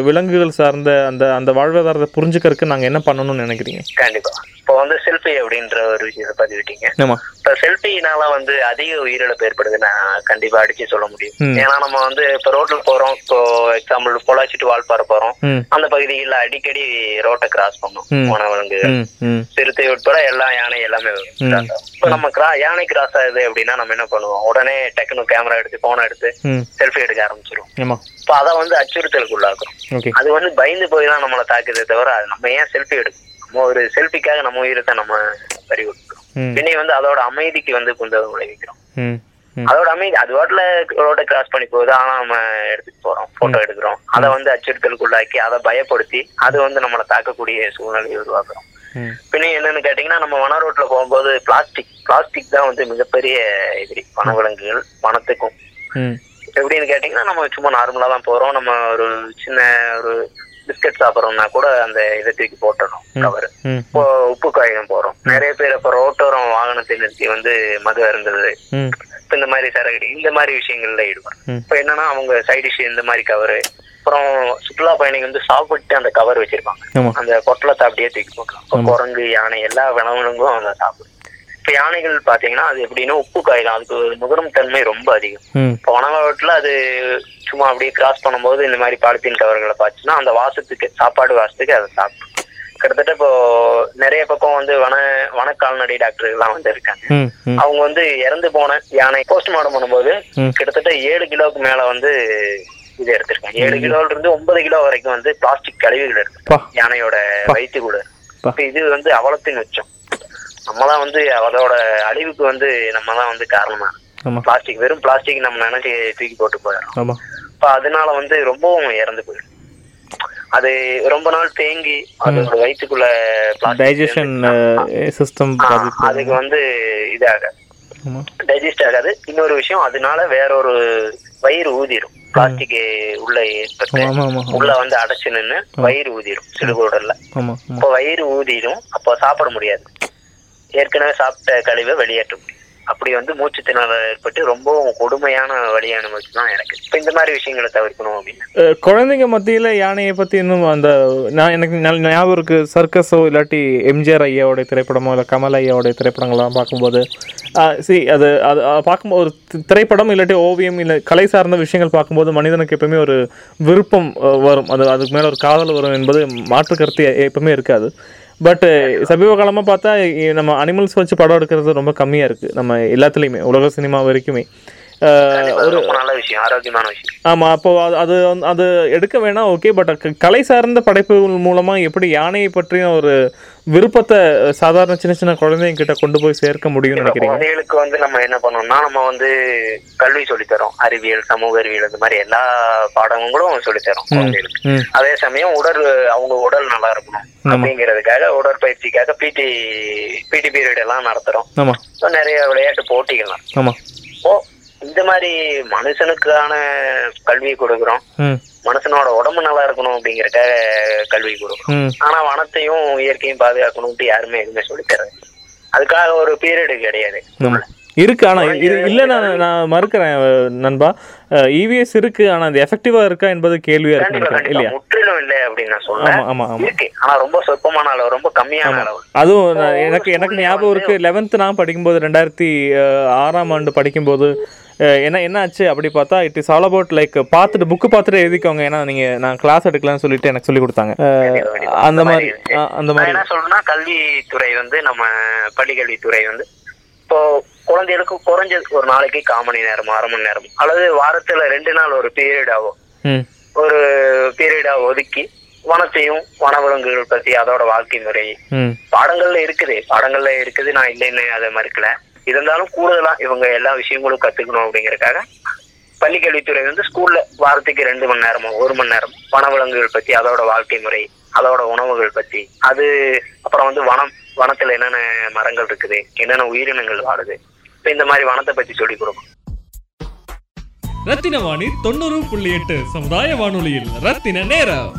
விலங்குகள் சார்ந்த அந்த அந்த வாழ்வாதாரத்தை புரிஞ்சுக்கிறதுக்கு நாங்கள் என்ன பண்ணணும்னு நினைக்கிறீங்க? கண்டிப்பா. இப்போ வந்து செல்ஃபி அப்படின்ற ஒரு விஷயத்தை பதிவிட்டீங்க இப்போ செல்ஃபினால வந்து அதிக உயிரிழப்பு ஏற்படுது நான் கண்டிப்பா அடிச்சு சொல்ல முடியும். ஏன்னா நம்ம வந்து இப்போ ரோட்ல போறோம் இப்போ எக்ஸாம்பிள் பொள்ளாச்சிட்டு வால்பாறை போறோம். அந்த பகுதிகளில் அடிக்கடி ரோட்டை கிராஸ் பண்ணும். வனவிலங்குகள் சிறுத்தை உட்பட எல்லா யானை எல்லாமே இப்போ நம்ம கிரா யானை கிராஸ் ஆகுது அப்படின்னா நம்ம என்ன பண்ணுவோம்? உடனே டக்குனு கேமரா எடுத்து போனை எடுத்து செல்ஃபி எடுக்க ஆரம்பிச்சிரும் ஆமா. இப்போ அதை வந்து அச்சுறுத்தலுக்கு உள்ளாக்குறோம் அது வந்து பயந்து போய் தான் நம்மளை தாக்குதே தவிர அது நம்ம ஏன் செல்ஃபி எடுக்கும் நம்ம ஒரு செல்ஃபிக்காக நம்ம உயிரத்தை நம்ம பறி கொடுக்கிறோம். ம். பின்னே வந்து அதோட அமைதிக்கு வந்து குந்தகம் விளைவிக்கிறோம் அதோட அமைதி அது வாட்டில் ரோட்டை கிராஸ் பண்ணி போகுது ஆனா நம்ம எடுத்துட்டு போறோம் போட்டோ எடுக்கிறோம். அதை வந்து அச்சுறுத்தலுக்குள்ளாக்கி அதை பயப்படுத்தி அது வந்து நம்மளை தாக்கக்கூடிய சூழ்நிலையை உருவாக்குறோம். பின்ன என்னன்னு கேட்டீங்கன்னா நம்ம வன ரோட்ல போகும்போது பிளாஸ்டிக் பிளாஸ்டிக் தான் வந்து மிகப்பெரிய எதிரி வனவிலங்குகள் வனத்துக்கும். எப்படின்னு கேட்டீங்கன்னா நம்ம சும்மா நார்மலா தான் போறோம். நம்ம ஒரு சின்ன ஒரு பிஸ்கட் சாப்பிட்றோம்னா கூட அந்த இதை தூக்கி போட்டுறோம் கவர் இப்போ உப்பு காகிதம் போறோம். நிறைய பேர் இப்போ ரோட்டோரம் வாகனத்தை நிறுத்தி வந்து மது அருந்தது இந்த மாதிரி சரகடி இந்த மாதிரி விஷயங்கள்ல ஈடுபடும். இப்போ என்னன்னா அவங்க சைட் டிஷ் இந்த மாதிரி கவரு அப்புறம் சுற்றுலா பயணிகள் வந்து சாப்பிட்டு அந்த கவர் வச்சிருப்பாங்க. அந்த பொட்டலத்தை அப்படியே தூக்கி போட்டுரும். இப்போ குரங்கு யானை எல்லா விலங்குகளும் அவங்க சாப்பிடும் இப்போ யானைகள் பாத்தீங்கன்னா அது எப்படின்னா உப்பு காயிடும் அதுக்கு நுகரும் தன்மை ரொம்ப அதிகம். இப்போ வனவாட்டில் அது சும்மா அப்படியே கிராஸ் பண்ணும்போது இந்த மாதிரி பாலித்தீன் கவர்களை பார்த்துச்சுன்னா அந்த வாசத்துக்கு சாப்பாடு வாசத்துக்கு அதை சாப்பிடும். கிட்டத்தட்ட இப்போ நிறைய பக்கம் வந்து வன வன கால்நடை டாக்டர்கள்லாம் வந்து இருக்காங்க. அவங்க வந்து இறந்து போன யானை போஸ்ட்மார்ட்டம் பண்ணும்போது. கிட்டத்தட்ட ஏழு கிலோவுக்கு மேல வந்து இது எடுத்திருக்காங்க. ஏழு கிலோல இருந்து ஒன்பது கிலோ வரைக்கும் வந்து பிளாஸ்டிக் கழிவுகள் இருக்கு யானையோட. வயிற்று கூட இது வந்து அவலத்தின் உச்சம். நம்ம தான் வந்து அதோட அழிவுக்கு வந்து நம்ம தான் வந்து காரணமா. பிளாஸ்டிக் வெறும் பிளாஸ்டிக் நம்ம நினைச்சு தூக்கி போட்டு போயிடும் இப்ப அதனால வந்து ரொம்பவும் இறந்து போயிடும். அது ரொம்ப நாள் தேங்கி அதோட வயிற்றுக்குள்ள டைஜஷன் சிஸ்டம் அதுக்கு வந்து இதாக டைஜஸ்ட் ஆகாது. இன்னொரு விஷயம் அதனால வேற ஒரு வயிறு ஊதிரும். பிளாஸ்டிக் உள்ள ஏற்பட்டு உள்ள வந்து அடைச்சு நின்னு வயிறு ஊதிரும் சிறுகுடல்ல அப்போ வயிறு ஊதிரும். அப்போ சாப்பிட முடியாது. ஏற்கனவே சாப்பிட்ட கழிவை வெளியேற்ற முடியும் அப்படி வந்து மூச்சு திணறல் ஏற்பட்டு ரொம்பவும் கொடுமையான வழி அனுபவிச்சு தான் எனக்கு. இப்போ இந்த மாதிரி விஷயங்களை தவிர்க்கணும் அப்படின்னு. குழந்தைங்க மத்தியில் யானையை பற்றி இன்னும் அந்த நான் எனக்கு நல்ல ஞாபகம் இருக்கு சர்க்கஸோ இல்லாட்டி எம்ஜிஆர் ஐயாவோடைய திரைப்படமோ இல்லை கமல் ஐயாவோடைய திரைப்படங்கள்லாம் பார்க்கும்போது சி அது அது பார்க்கும்போது ஒரு திரைப்படம் இல்லாட்டி ஓவியம் இல்லை கலை சார்ந்த விஷயங்கள் பார்க்கும்போது மனிதனுக்கு எப்பவுமே ஒரு விருப்பம் வரும். அது அதுக்கு மேலே ஒரு காதல் வரும் என்பது மாற்று கருத்து எப்பவுமே இருக்காது. பட் uh, சமீப காலமாக பார்த்தா நம்ம அனிமல்ஸ் வச்சு படம் எடுக்கிறது ரொம்ப கம்மியாக இருக்குது நம்ம எல்லாத்துலேயுமே உலக சினிமா வரைக்குமே. ஒரு நல்ல விஷயம் ஆரோக்கியமான விஷயம். ஆமா அப்போ அது அது எடுக்க வேணாம் ஓகே பட் கலை சார்ந்த படைப்புகள் மூலமா எப்படி யானையை பற்றிய ஒரு விருப்பத்தை சாதாரண சின்ன சின்ன குழந்தைங்க கிட்ட கொண்டு போய் சேர்க்க முடியும்னு இப்ப நினைக்கிறீங்க? குழந்தைகளுக்கு வந்து நம்ம என்ன பண்ணோம்னா நம்ம வந்து கல்வி சொல்லித்தரோம். அறிவியல் சமூக அறிவியல் இந்த மாதிரி எல்லா பாடங்களும் சொல்லித்தரோம் குழந்தைகளுக்கு. அதே சமயம் உடல் அவங்க உடல் நல்லா இருக்கணும். அப்படிங்கிறதுக்காக உடற்பயிற்சிக்காக பிடி பிடி பீரியட் எல்லாம் நடத்துறோம். நிறைய விளையாட்டு போட்டிகள்லாம் ஆமா. ஓ இந்த மாதிரி மனுஷனுக்கான கல்வியை கொடுக்குறோம். மனுஷனோட உடம்பு நல்லா இருக்கணும் அப்படிங்கறதுக்காக கல்வி கொடுக்குறோம். ம். ஆனா வனத்தையும் இயற்கையும் பாதுகாக்கணும்ட்டு யாருமே எதுவுமே சொல்லித் தரது அதுக்காக ஒரு பீரியடு கிடையாது. இருக்கு ஆனா இல்ல நான் நான் மறுக்கிறேன் நண்பா. இவிஎஸ் இருக்கு ஆனா அது எஃபெக்டிவா இருக்கா என்பது கேள்வியா இருக்கு இல்லையா? முற்றிலும் இல்லை அப்படின்னு நான் சொல்றேன் ஆமா ஆமா இருக்கு ஆனா ரொம்ப சொற்பமான அளவு ரொம்ப கம்மியான அளவு. அதுவும் எனக்கு எனக்கு ஞாபகம் இருக்கு லெவன்த்து நான் படிக்கும்போது ரெண்டாயிரத்தி ஆறாம் ஆண்டு படிக்கும்போது என்ன என்ன ஆச்சு? அப்படி பார்த்தா it is all about like பார்த்துட்டு புக்கு பார்த்துட்டு எழுதிக்கோங்க. ஏன்னா நீங்க நான் கிளாஸ் எடுக்கலாம்னு சொல்லிட்டு எனக்கு சொல்லி கொடுத்தாங்க. அந்த மாதிரி அந்த மாதிரி. என்ன சொல்றேன்னா கல்வித்துறை வந்து நம்ம பள்ளிக்கல்வித்துறை வந்து இப்போ குழந்தைகளுக்கு குறைஞ்சது ஒரு நாளைக்கு கால் மணி நேரம் அரை மணி நேரம் அல்லது வாரத்துல ரெண்டு நாள் ஒரு பீரியட் ஆகும் ம். ஒரு பீரியடா ஒதுக்கி வனத்தையும் வனவிலங்குகள் பத்தி அதோட வாழ்க்கை முறை. பாடங்கள்ல இருக்குது. பாடங்கள்ல இருக்குது. நான் இல்லைன்னு அதை மறுக்கல இருந்தாலும் கூடுதலா இவங்க எல்லா விஷயங்களும் கத்துக்கணும் அப்படிங்கறக்காக பள்ளிக்கல்வித்துறை வந்து ஸ்கூல்ல வாரத்துக்கு ரெண்டு மணி நேரமோ ஒரு மணி நேரம் வனவிலங்குகள் பத்தி அதோட வாழ்க்கை முறை அதோட உணவுகள் பத்தி அது அப்புறம் வந்து வனம் வனத்துல என்னென்ன மரங்கள் இருக்குது என்னென்ன உயிரினங்கள் வாழுது இப்ப இந்த மாதிரி வனத்தை பத்தி சொல்லி கொடுக்கும் ரத்தின வாணி தொண்ணூறு புள்ளி எட்டு சமுதாய வானொலியில் ரத்தின நேரம்.